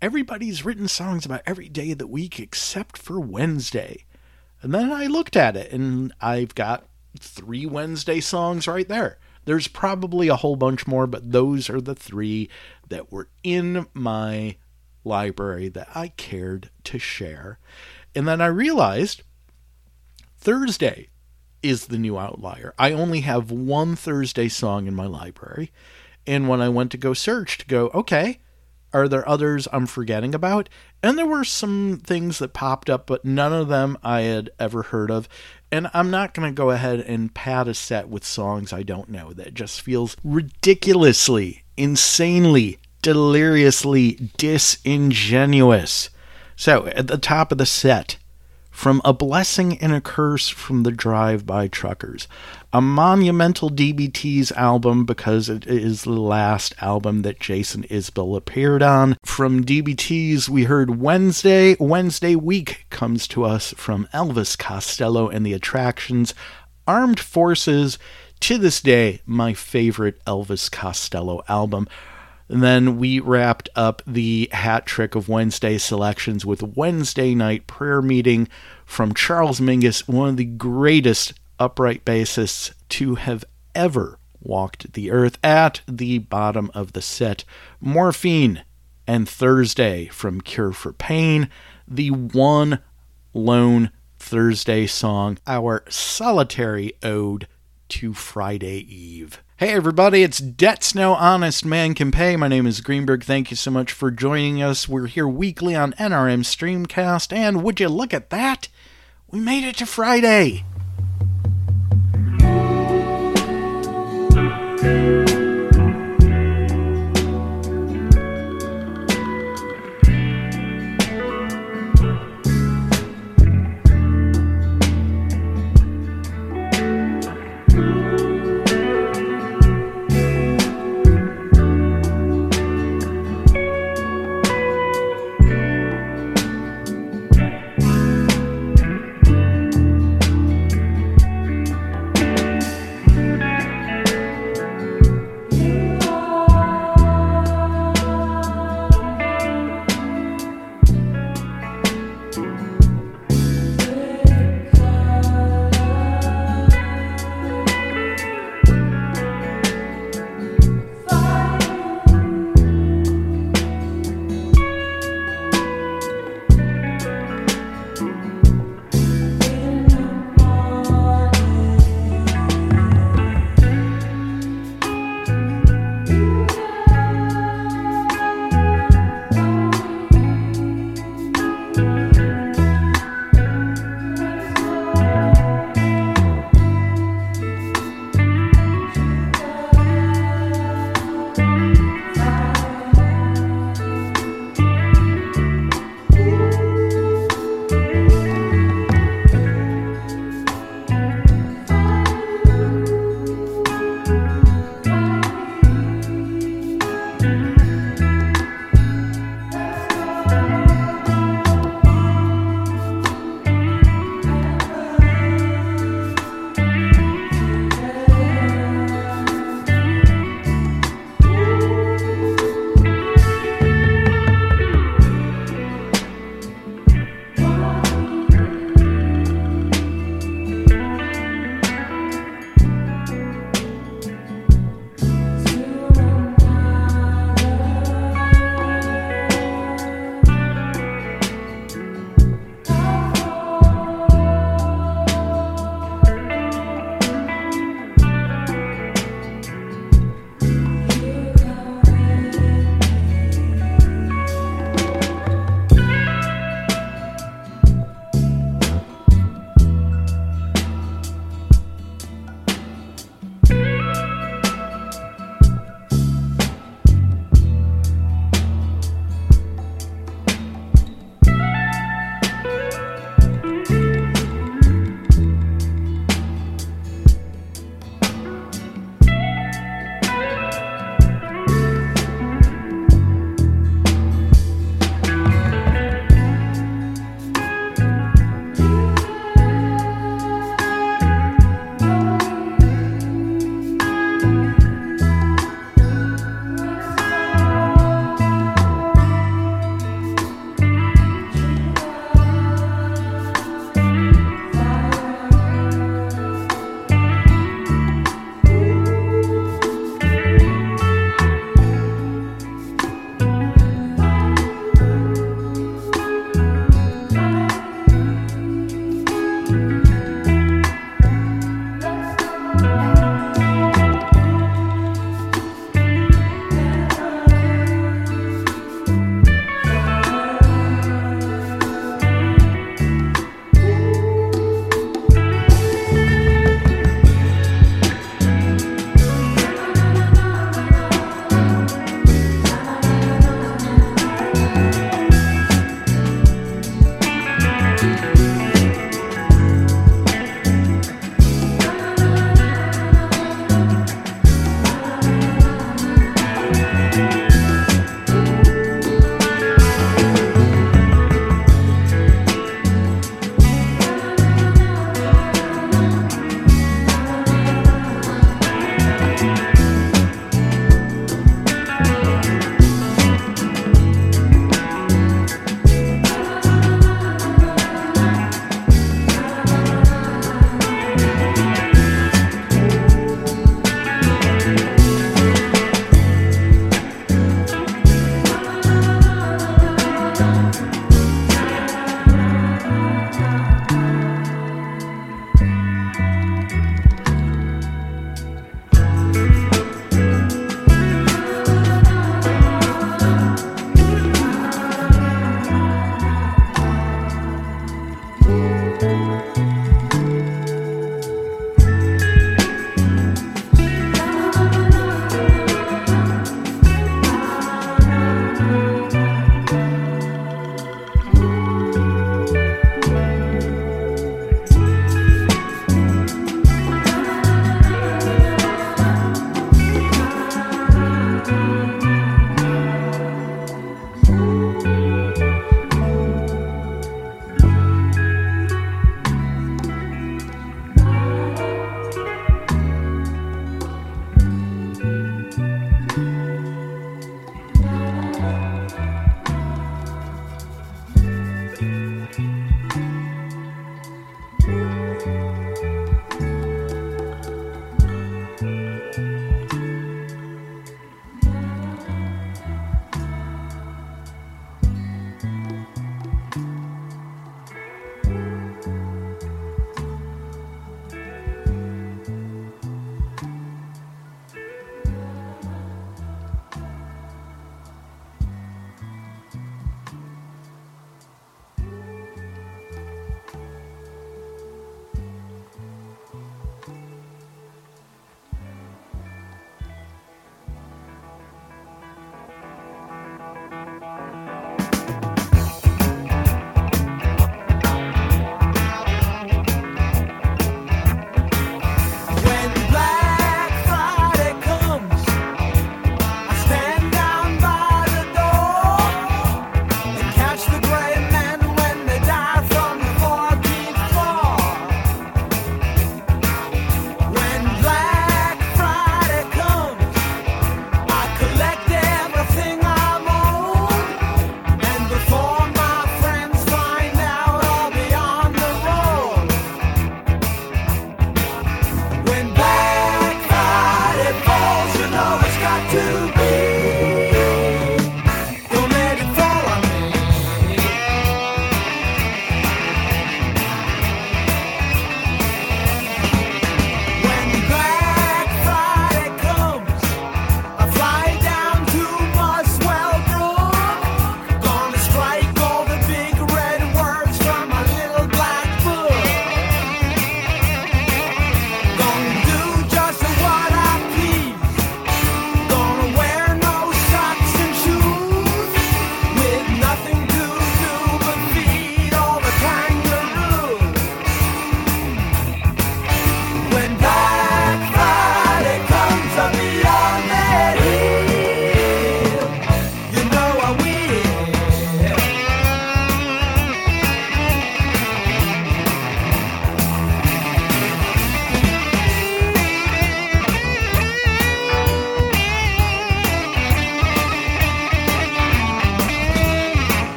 everybody's written songs about every day of the week except for Wednesday. And then I looked at it and I've got three Wednesday songs right there. There's probably a whole bunch more, but those are the three that were in my library that I cared to share. And then I realized Thursday is the new outlier. I only have one Thursday song in my library. And when I went to go search to go, okay, are there others I'm forgetting about? And there were some things that popped up, but none of them I had ever heard of. And I'm not going to go ahead and pad a set with songs I don't know. That just feels ridiculously, insanely, deliriously disingenuous. So, at the top of the set, from A Blessing and a Curse from the Drive By Truckers, a monumental DBT's album because it is the last album that Jason Isbell appeared on. From DBT's, we heard Wednesday. Wednesday Week comes to us from Elvis Costello and the Attractions. Armed Forces, to this day, my favorite Elvis Costello album. And then we wrapped up the hat trick of Wednesday selections with Wednesday Night Prayer Meeting from Charles Mingus, one of the greatest upright bassists to have ever walked the earth at the bottom of the set. Morphine and Thursday from Cure for Pain, the one lone Thursday song, our solitary ode to Friday Eve. Hey everybody, it's Debts No Honest Man Can Pay. My name is Greenberg. Thank you so much for joining us. We're here weekly on NRM Streamcast, and would you look at that? We made it to Friday.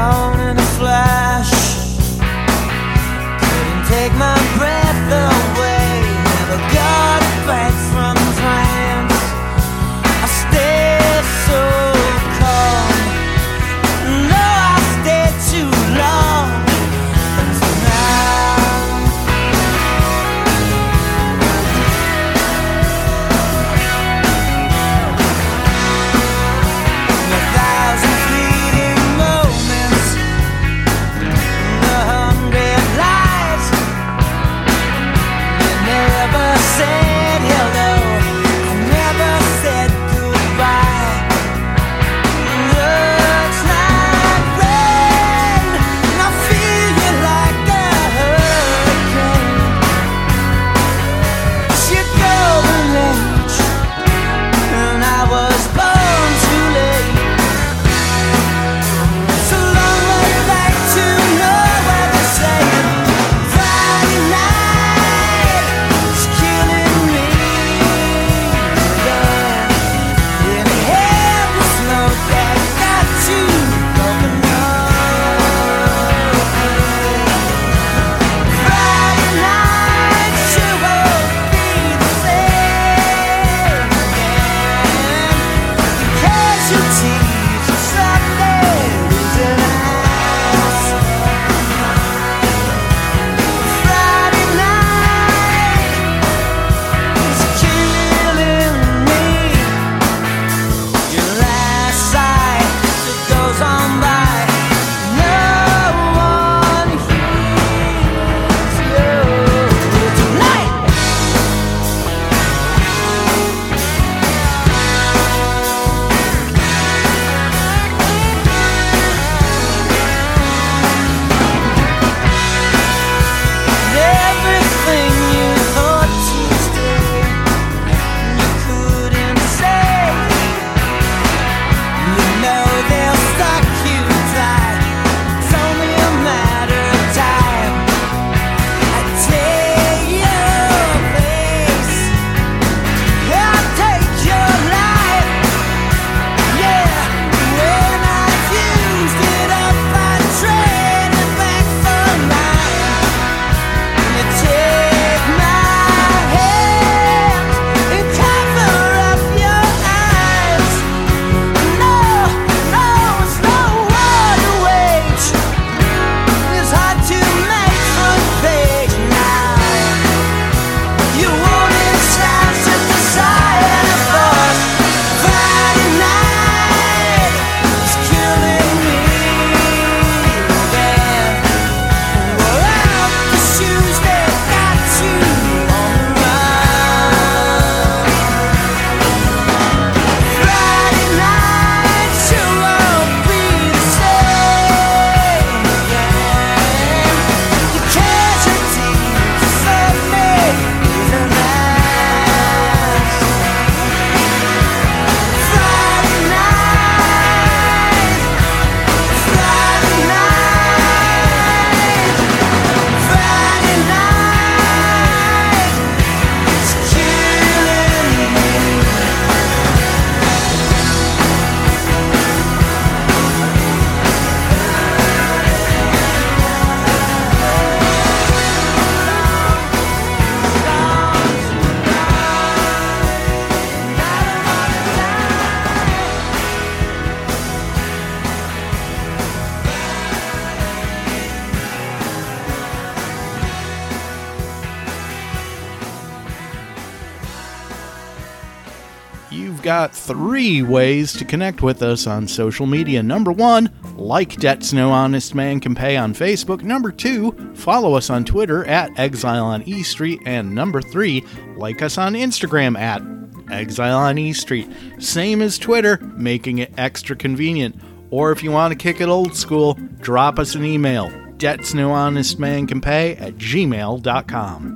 down and three ways to connect with us on social media. Number one, like Debts No Honest Man Can Pay on Facebook. Number two, follow us on Twitter at Exile on E Street. And number three, like us on Instagram at Exile on E Street. Same as Twitter, making it extra convenient. Or if you want to kick it old school, drop us an email. Debts No Honest Man Can Pay at gmail.com.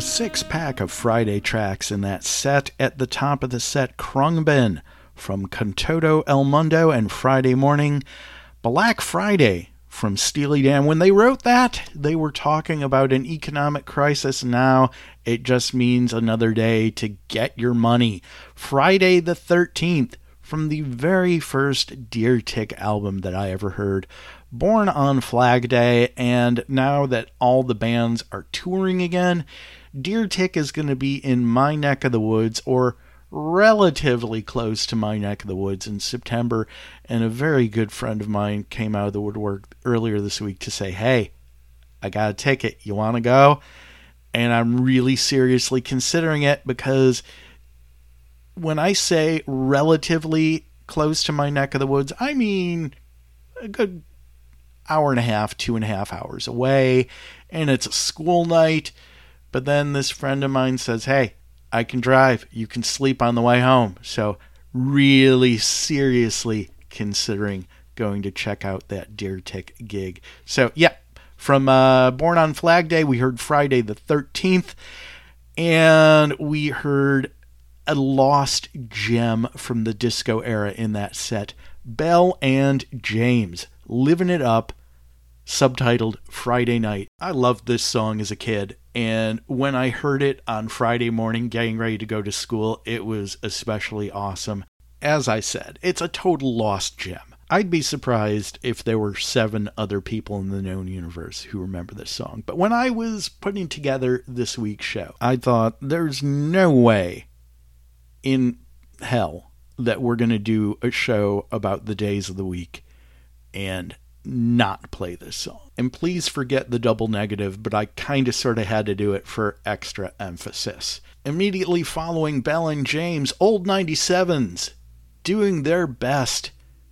A six pack of Friday tracks in that set. At the top of the set, Khruangbin from Con Todo El Mundo and Friday Morning. Black Friday from Steely Dan. When they wrote that, they were talking about an economic crisis. Now it just means another day to get your money. Friday the 13th from the very first Deer Tick album that I ever heard. Born on Flag Day, and now that all the bands are touring again, Deer Tick is going to be in my neck of the woods or relatively close to my neck of the woods in September. And a very good friend of mine came out of the woodwork earlier this week to say, Hey, I got a ticket. You want to go? And I'm really seriously considering it because when I say relatively close to my neck of the woods, I mean a good hour and a half, two and a half hours away. And it's a school night. But then this friend of mine says, Hey, I can drive. You can sleep on the way home. So, really seriously considering going to check out that Deer Tick gig. So, yeah, from uh, Born on Flag Day, we heard Friday the 13th, and we heard a lost gem from the disco era in that set Bell and James, living it up subtitled Friday Night. I loved this song as a kid, and when I heard it on Friday morning getting ready to go to school, it was especially awesome. As I said, it's a total lost gem. I'd be surprised if there were seven other people in the known universe who remember this song. But when I was putting together this week's show, I thought there's no way in hell that we're going to do a show about the days of the week and not play this song. And please forget the double negative, but I kind of sort of had to do it for extra emphasis. Immediately following Bell and James, Old 97s, doing their best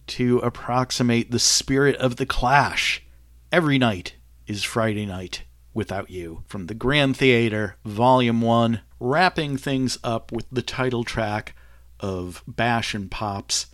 to approximate the spirit of the clash. Every night is Friday night without you. From the Grand Theater, Volume 1, wrapping things up with the title track of Bash and Pop's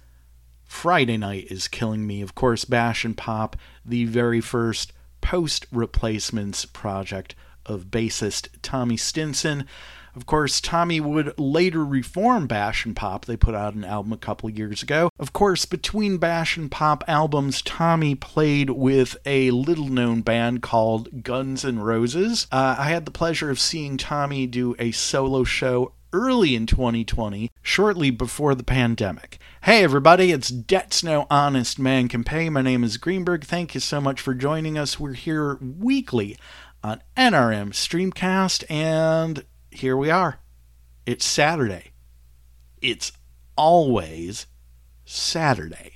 Friday Night is Killing Me. Of course, Bash and Pop, the very first post replacements project of bassist Tommy Stinson. Of course, Tommy would later reform Bash and Pop. They put out an album a couple years ago. Of course, between Bash and Pop albums, Tommy played with a little known band called Guns N' Roses. Uh, I had the pleasure of seeing Tommy do a solo show early in 2020, shortly before the pandemic. Hey everybody, it's Debts No Honest Man Can Pay. My name is Greenberg. Thank you so much for joining us. We're here weekly on NRM Streamcast, and here we are. It's Saturday. It's always Saturday.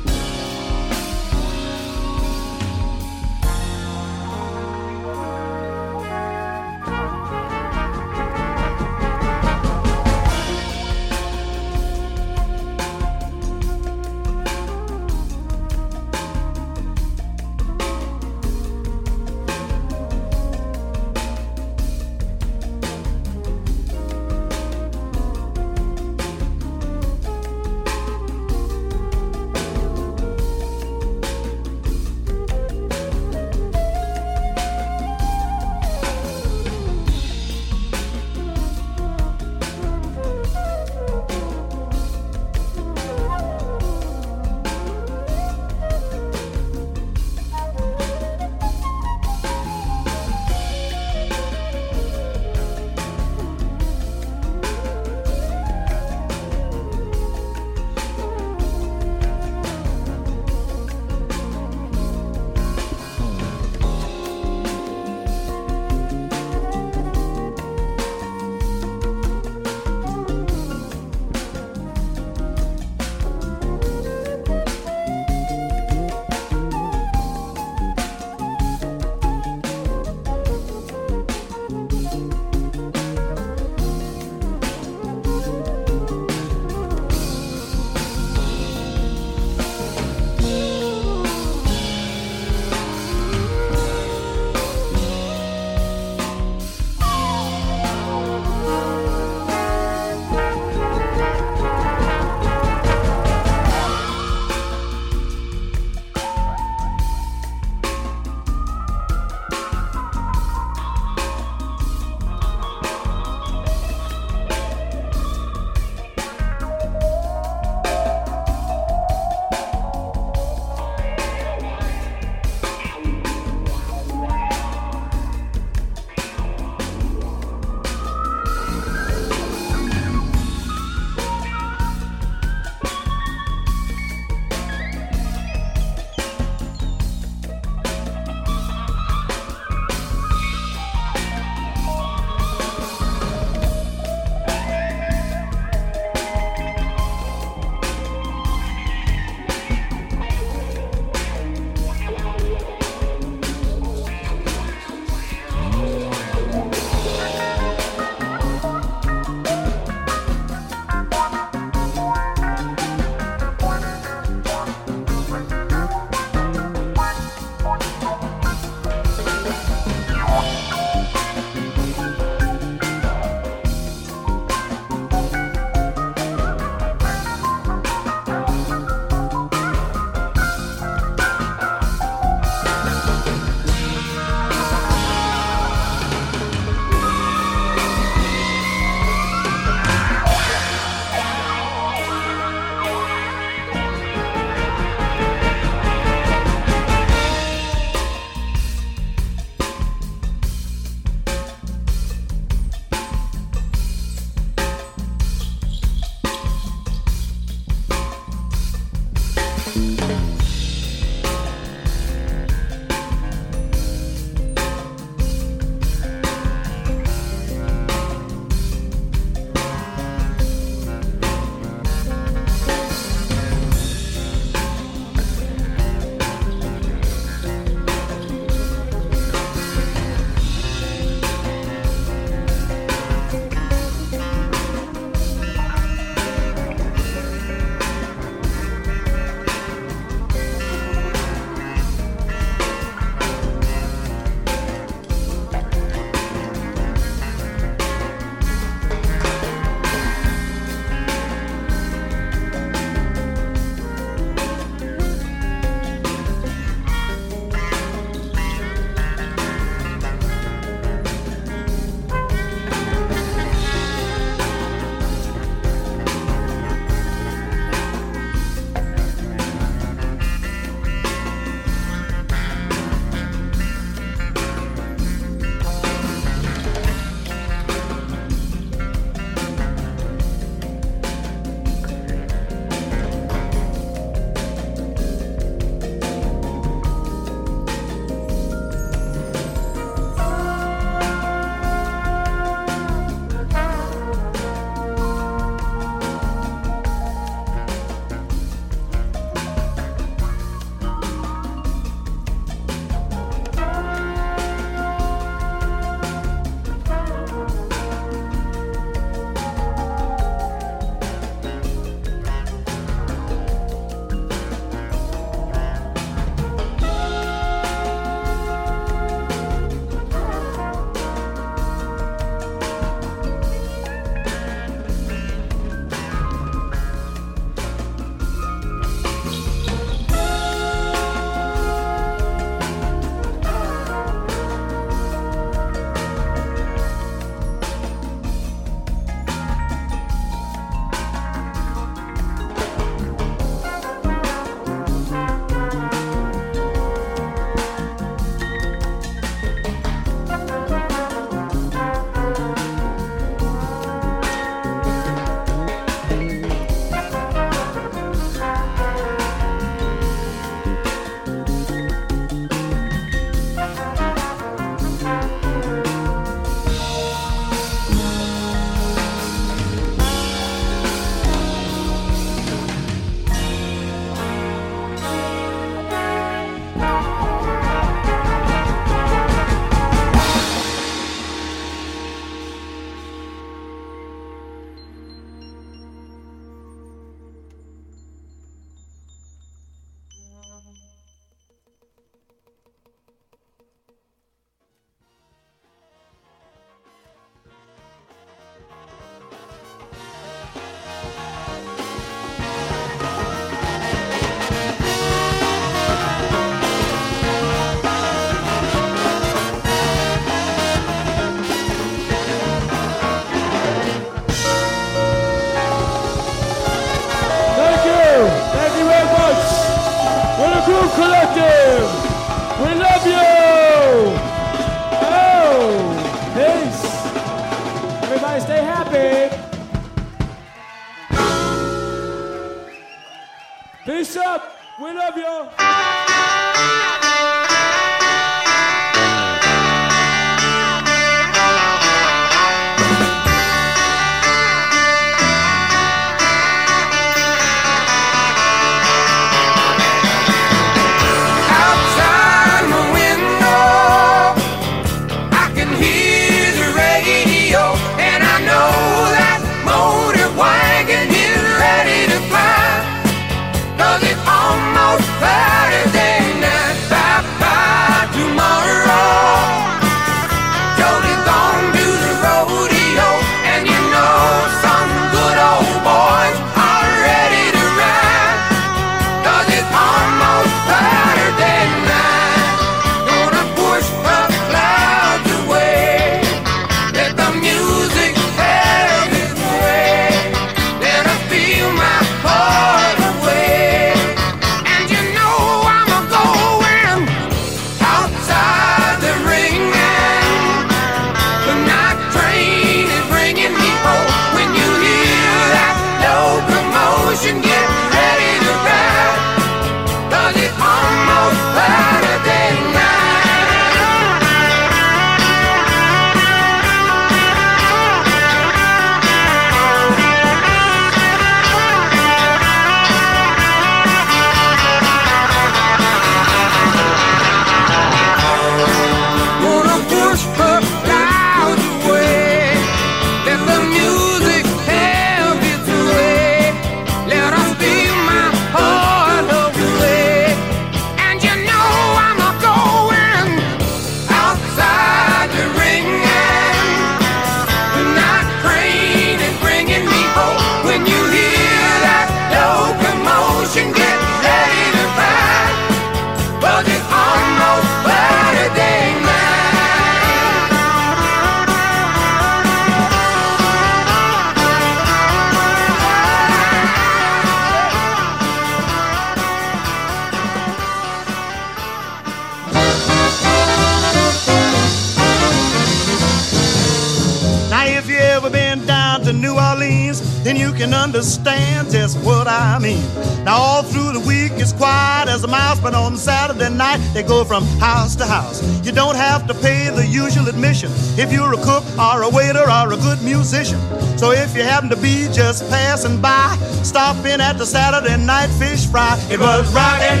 Saturday night fish fry. It was rocking.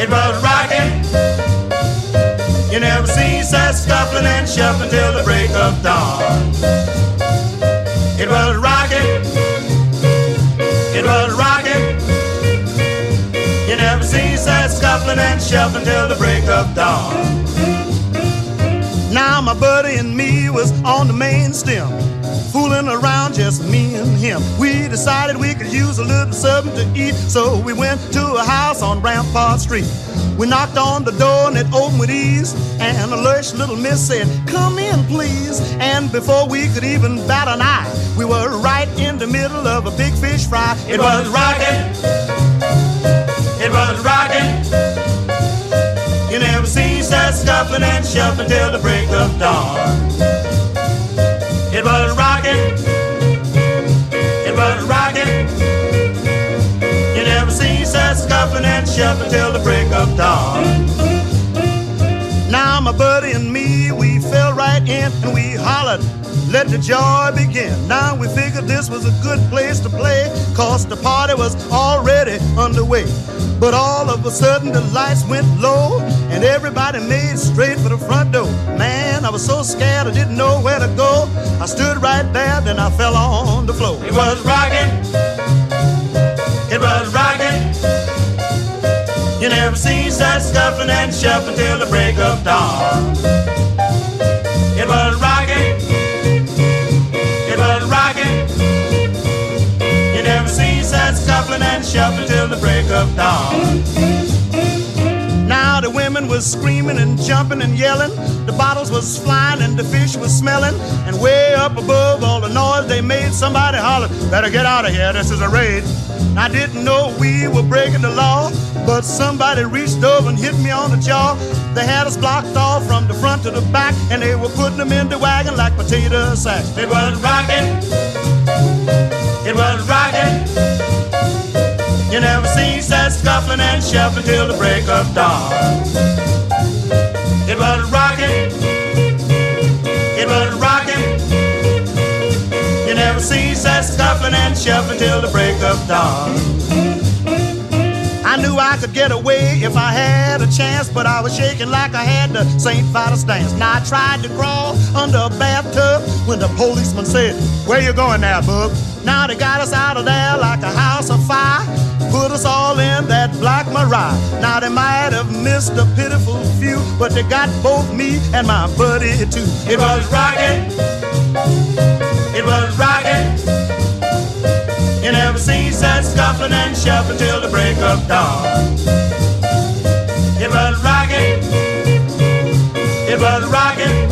It was rocking. You never seen such scuffling and shuffling till the break of dawn. It was rocking. It was rocking. You never seen such scuffling and shuffling till the break of dawn. Now my buddy and me was on the main stem, fooling around just me him. We decided we could use a little something to eat, so we went to a house on Rampart Street. We knocked on the door and it opened with ease, and a lush little miss said, "Come in, please." And before we could even bat an eye, we were right in the middle of a big fish fry. It was rocking. It was rocking. You never seen such scuffling and shuffling till the break of dawn. It was rocking. You never seen such scuffling and shuffling till the break of dawn. Now my buddy and me, we fell right in and we hollered, let the joy begin. Now we figured this was a good place to play, cause the party was already underway. But all of a sudden the lights went low and everybody made straight for the front door. Man, I was so scared I didn't know where to go. I stood right there, then I fell on the floor. It was rocking. It was rocking. You never seen such scuffling and shuffling till the break of dawn. It was rocking. It was rocking. You never seen such scuffling and shuffling till the break of dawn. Now the women was screaming and jumping and yelling. The bottles was flying and the fish was smelling. And way up above all the noise they made, somebody hollered, "Better get out of here! This is a raid." I didn't know we were breaking the law, but somebody reached over and hit me on the jaw. They had us blocked off from the front to the back, and they were putting them in the wagon like potato sacks. It was rocking. It was rocking. You never seen such scuffling and shuffling till the break of dawn. Shuffling till the break of dawn. I knew I could get away if I had a chance, but I was shaking like I had the St. Vitus dance. Now I tried to crawl under a bathtub when the policeman said, Where you going now, bub? Now they got us out of there like a house of fire. Put us all in that black Mariah. Now they might have missed a pitiful few, but they got both me and my buddy too. It was rocking. It was rocking. Never seen such scuffling and shuffling till the break of dawn. It was rocking. It was rocking.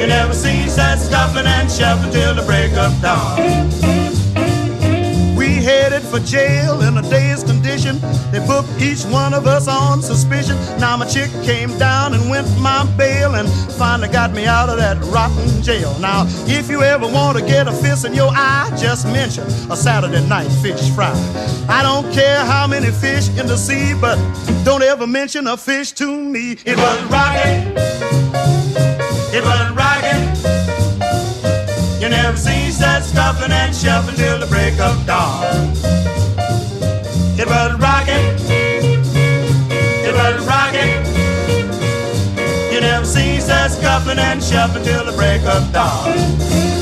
You never seen such scuffling and shuffling till the break of dawn. For jail in a dazed condition. They put each one of us on suspicion. Now my chick came down and went my bail and finally got me out of that rotten jail. Now, if you ever want to get a fist in your eye, just mention a Saturday night fish fry. I don't care how many fish in the sea, but don't ever mention a fish to me. It was rocking. It was rocking. You never seen such scuffling and shuffling till the break of dawn. It was rocking. It was rocking. You never seen such scuffling and shuffling till the break of dawn.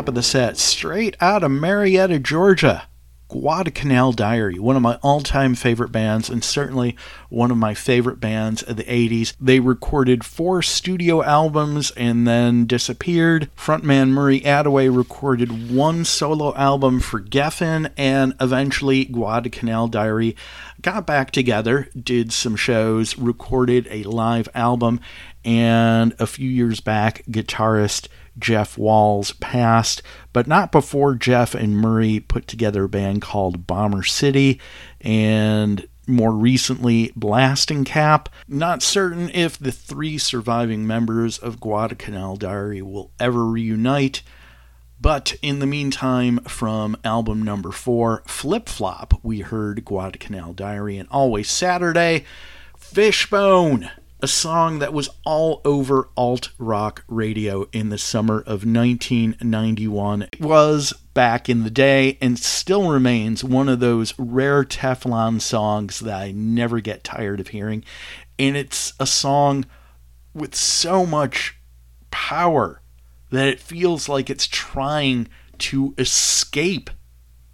Top of the set, straight out of Marietta, Georgia, Guadalcanal Diary, one of my all time favorite bands, and certainly one of my favorite bands of the 80s. They recorded four studio albums and then disappeared. Frontman Murray Attaway recorded one solo album for Geffen, and eventually Guadalcanal Diary got back together, did some shows, recorded a live album, and a few years back, guitarist Jeff Walls passed, but not before Jeff and Murray put together a band called Bomber City and more recently Blasting Cap. Not certain if the three surviving members of Guadalcanal Diary will ever reunite. But in the meantime, from album number four, Flip Flop, we heard Guadalcanal Diary and Always Saturday, Fishbone, a song that was all over alt rock radio in the summer of 1991. It was back in the day and still remains one of those rare Teflon songs that I never get tired of hearing. And it's a song with so much power that it feels like it's trying to escape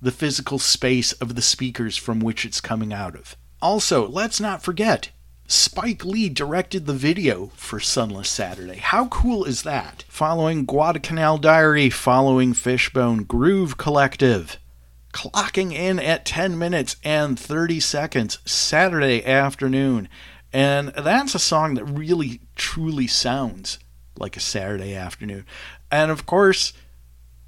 the physical space of the speakers from which it's coming out of. Also, let's not forget, Spike Lee directed the video for Sunless Saturday. How cool is that? Following Guadalcanal Diary, following Fishbone Groove Collective. Clocking in at 10 minutes and 30 seconds Saturday afternoon. And that's a song that really, truly sounds like a Saturday afternoon. And of course,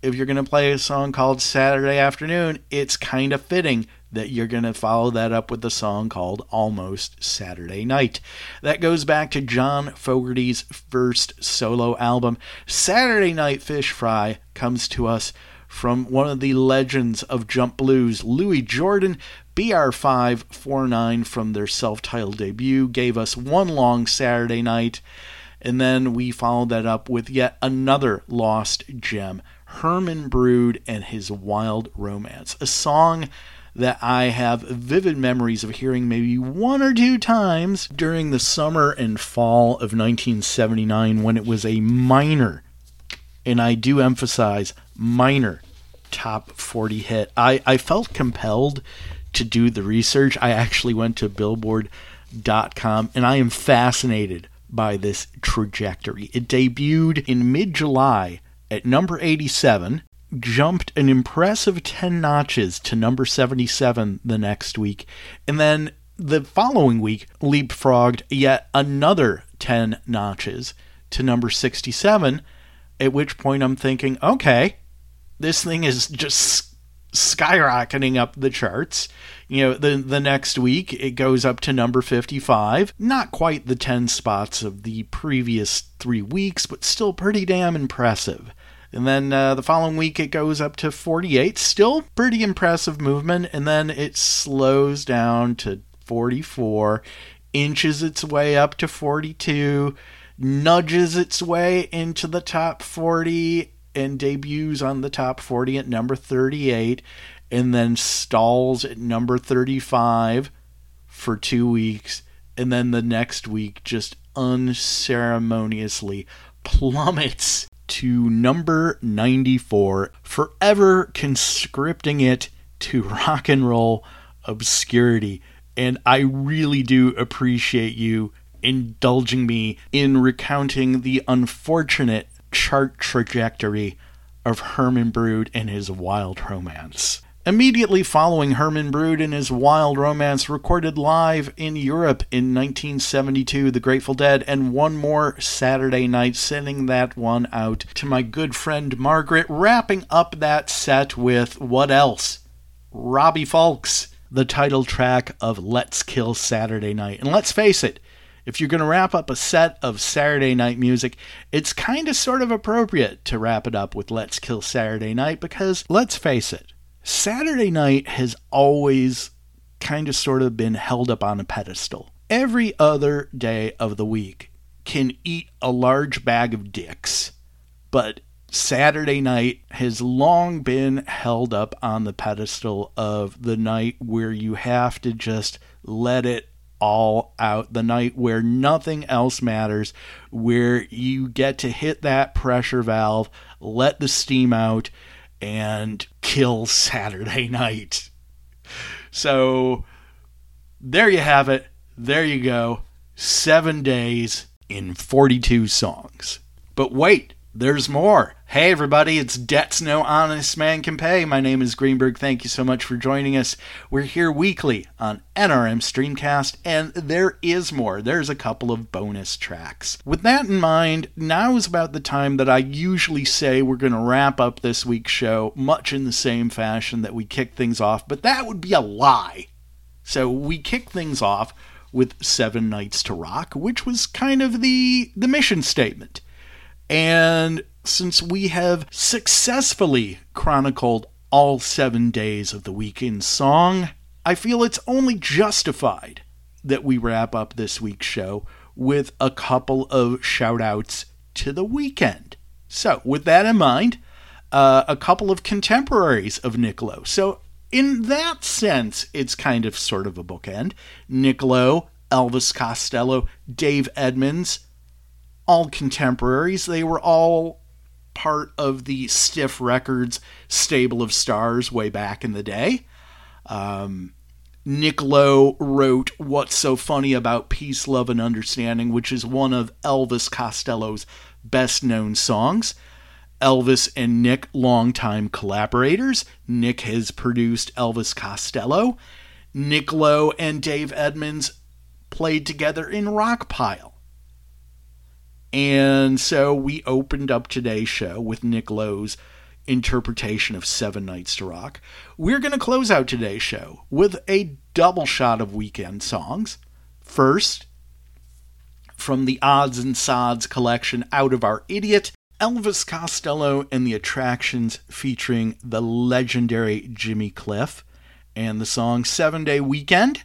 if you're going to play a song called Saturday Afternoon, it's kind of fitting that you're going to follow that up with the song called Almost Saturday Night. That goes back to John Fogerty's first solo album. Saturday Night Fish Fry comes to us from one of the legends of jump blues, Louis Jordan. BR549 from their self titled debut gave us one long Saturday night. And then we followed that up with yet another lost gem, Herman Brood and his Wild Romance, a song that I have vivid memories of hearing maybe one or two times during the summer and fall of 1979 when it was a minor, and I do emphasize minor, top 40 hit. I, I felt compelled to do the research. I actually went to Billboard.com and I am fascinated by this trajectory. It debuted in mid July at number 87, jumped an impressive 10 notches to number 77 the next week, and then the following week leapfrogged yet another 10 notches to number 67, at which point I'm thinking, okay, this thing is just skyrocketing up the charts. You know, the the next week it goes up to number 55. Not quite the 10 spots of the previous 3 weeks, but still pretty damn impressive. And then uh, the following week it goes up to 48. Still pretty impressive movement. And then it slows down to 44, inches its way up to 42, nudges its way into the top 40, and debuts on the top 40 at number 38, and then stalls at number 35 for two weeks. And then the next week just unceremoniously plummets to number 94, forever conscripting it to rock and roll obscurity. And I really do appreciate you indulging me in recounting the unfortunate chart trajectory of Herman Brood and his wild romance. Immediately following Herman Brood and his Wild Romance, recorded live in Europe in 1972, The Grateful Dead, and one more Saturday night, sending that one out to my good friend Margaret, wrapping up that set with what else? Robbie Fulks, the title track of Let's Kill Saturday Night. And let's face it, if you're going to wrap up a set of Saturday night music, it's kind of sort of appropriate to wrap it up with Let's Kill Saturday Night because, let's face it, Saturday night has always kind of sort of been held up on a pedestal. Every other day of the week can eat a large bag of dicks, but Saturday night has long been held up on the pedestal of the night where you have to just let it all out. The night where nothing else matters, where you get to hit that pressure valve, let the steam out, and kill Saturday night. So there you have it. There you go. Seven days in 42 songs. But wait, there's more. Hey, everybody, it's Debts No Honest Man Can Pay. My name is Greenberg. Thank you so much for joining us. We're here weekly on NRM Streamcast, and there is more. There's a couple of bonus tracks. With that in mind, now is about the time that I usually say we're going to wrap up this week's show, much in the same fashion that we kick things off, but that would be a lie. So we kick things off with Seven Nights to Rock, which was kind of the the mission statement. And since we have successfully chronicled all seven days of the week in song, I feel it's only justified that we wrap up this week's show with a couple of shout outs to the weekend. So, with that in mind, uh, a couple of contemporaries of Nick Lowe. So, in that sense, it's kind of sort of a bookend. Nick Lowe, Elvis Costello, Dave Edmunds, all contemporaries. They were all part of the Stiff Records stable of stars way back in the day. Um, Nick Lowe wrote What's So Funny About Peace, Love, and Understanding, which is one of Elvis Costello's best known songs. Elvis and Nick, longtime collaborators. Nick has produced Elvis Costello. Nick Lowe and Dave Edmunds played together in Rockpile. And so we opened up today's show with Nick Lowe's interpretation of Seven Nights to Rock. We're going to close out today's show with a double shot of weekend songs. First, from the Odds and Sods collection Out of Our Idiot, Elvis Costello and the Attractions featuring the legendary Jimmy Cliff, and the song Seven Day Weekend.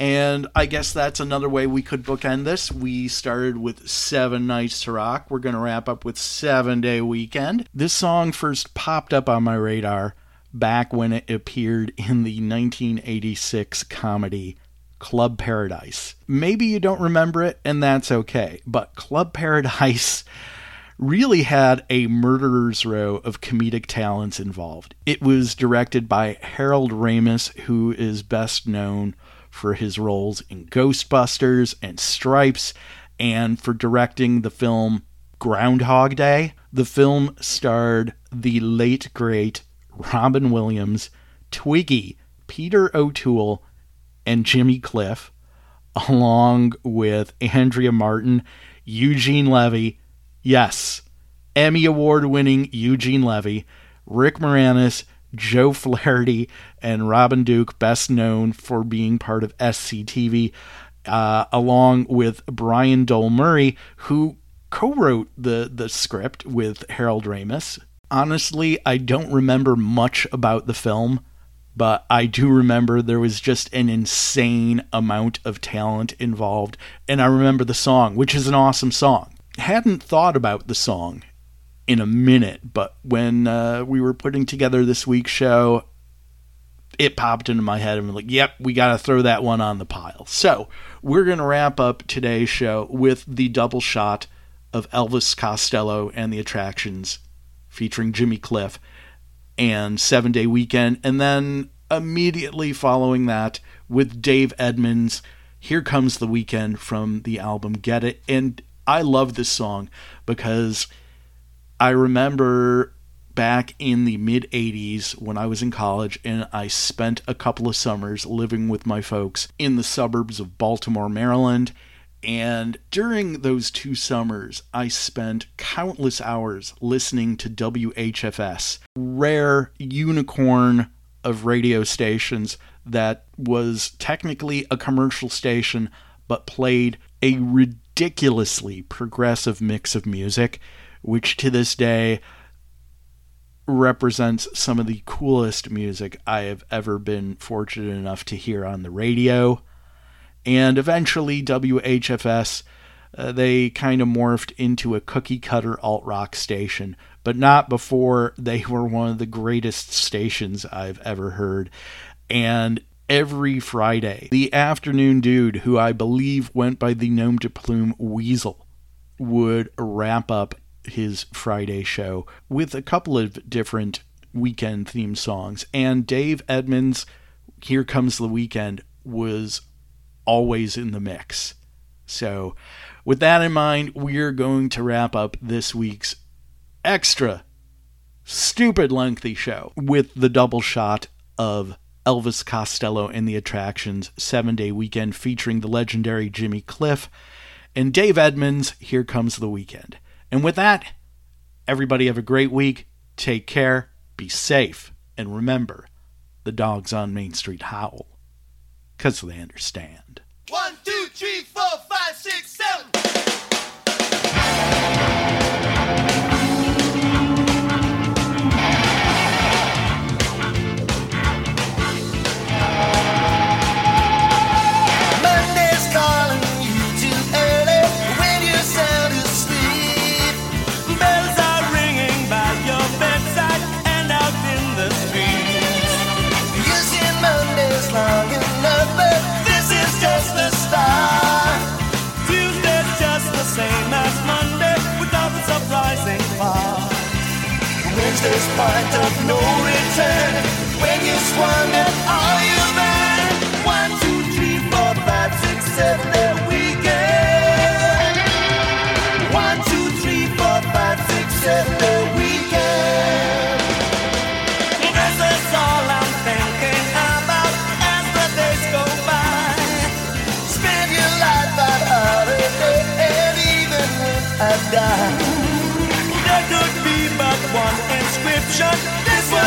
And I guess that's another way we could bookend this. We started with Seven Nights to Rock. We're going to wrap up with Seven Day Weekend. This song first popped up on my radar back when it appeared in the 1986 comedy Club Paradise. Maybe you don't remember it, and that's okay, but Club Paradise really had a murderer's row of comedic talents involved. It was directed by Harold Ramis, who is best known for his roles in Ghostbusters and Stripes, and for directing the film Groundhog Day. The film starred the late great Robin Williams, Twiggy, Peter O'Toole, and Jimmy Cliff, along with Andrea Martin, Eugene Levy, yes, Emmy Award winning Eugene Levy, Rick Moranis, Joe Flaherty, and Robin Duke, best known for being part of SCTV, uh, along with Brian Doyle-Murray, who co-wrote the the script with Harold Ramis. Honestly, I don't remember much about the film, but I do remember there was just an insane amount of talent involved, and I remember the song, which is an awesome song. Hadn't thought about the song in a minute, but when uh, we were putting together this week's show, it popped into my head and I'm like, yep, we got to throw that one on the pile. So we're going to wrap up today's show with the double shot of Elvis Costello and the Attractions featuring Jimmy Cliff and Seven Day Weekend. And then immediately following that with Dave Edmunds, Here Comes the Weekend from the album Get It. And I love this song because I remember back in the mid 80s when I was in college and I spent a couple of summers living with my folks in the suburbs of Baltimore, Maryland. And during those two summers, I spent countless hours listening to WHFS, rare unicorn of radio stations that was technically a commercial station but played a ridiculously progressive mix of music, which to this day represents some of the coolest music I have ever been fortunate enough to hear on the radio. And eventually, WHFS, uh, they kind of morphed into a cookie cutter alt rock station, but not before they were one of the greatest stations I've ever heard. And every Friday, the afternoon dude, who I believe went by the nom de plume Weasel, would wrap up his Friday show with a couple of different weekend theme songs. And Dave Edmunds' Here Comes the Weekend was always in the mix. So, with that in mind, we're going to wrap up this week's extra stupid lengthy show with the double shot of Elvis Costello and the Attractions seven day weekend featuring the legendary Jimmy Cliff and Dave Edmunds. Here comes the weekend. And with that, everybody have a great week. Take care, be safe, and remember the dogs on Main Street howl because they understand. One, two, three, four, five, six, seven. Wednesday's point of no return. When you squander all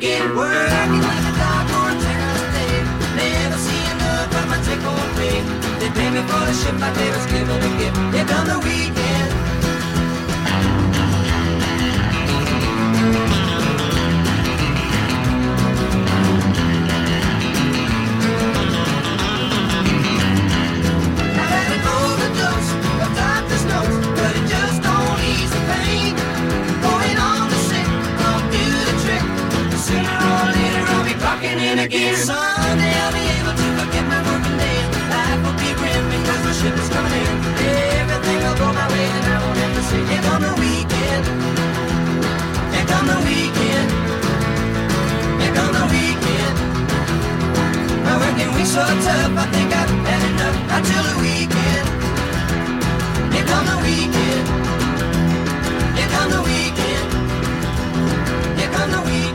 clocking in again, working like a dog or a terrorist day. Never see enough of my home pay. They pay me for the ship my neighbors giving a gift. Here come the weekend. again. Someday I'll be able to forget my broken day. Life will be grim because my ship is coming in. Everything will go my way and I won't ever to here come the weekend. Here come the weekend. Here come the weekend. My working week's so tough, I think I've had enough until the weekend. Here come the weekend. Here come the weekend. Here come the weekend.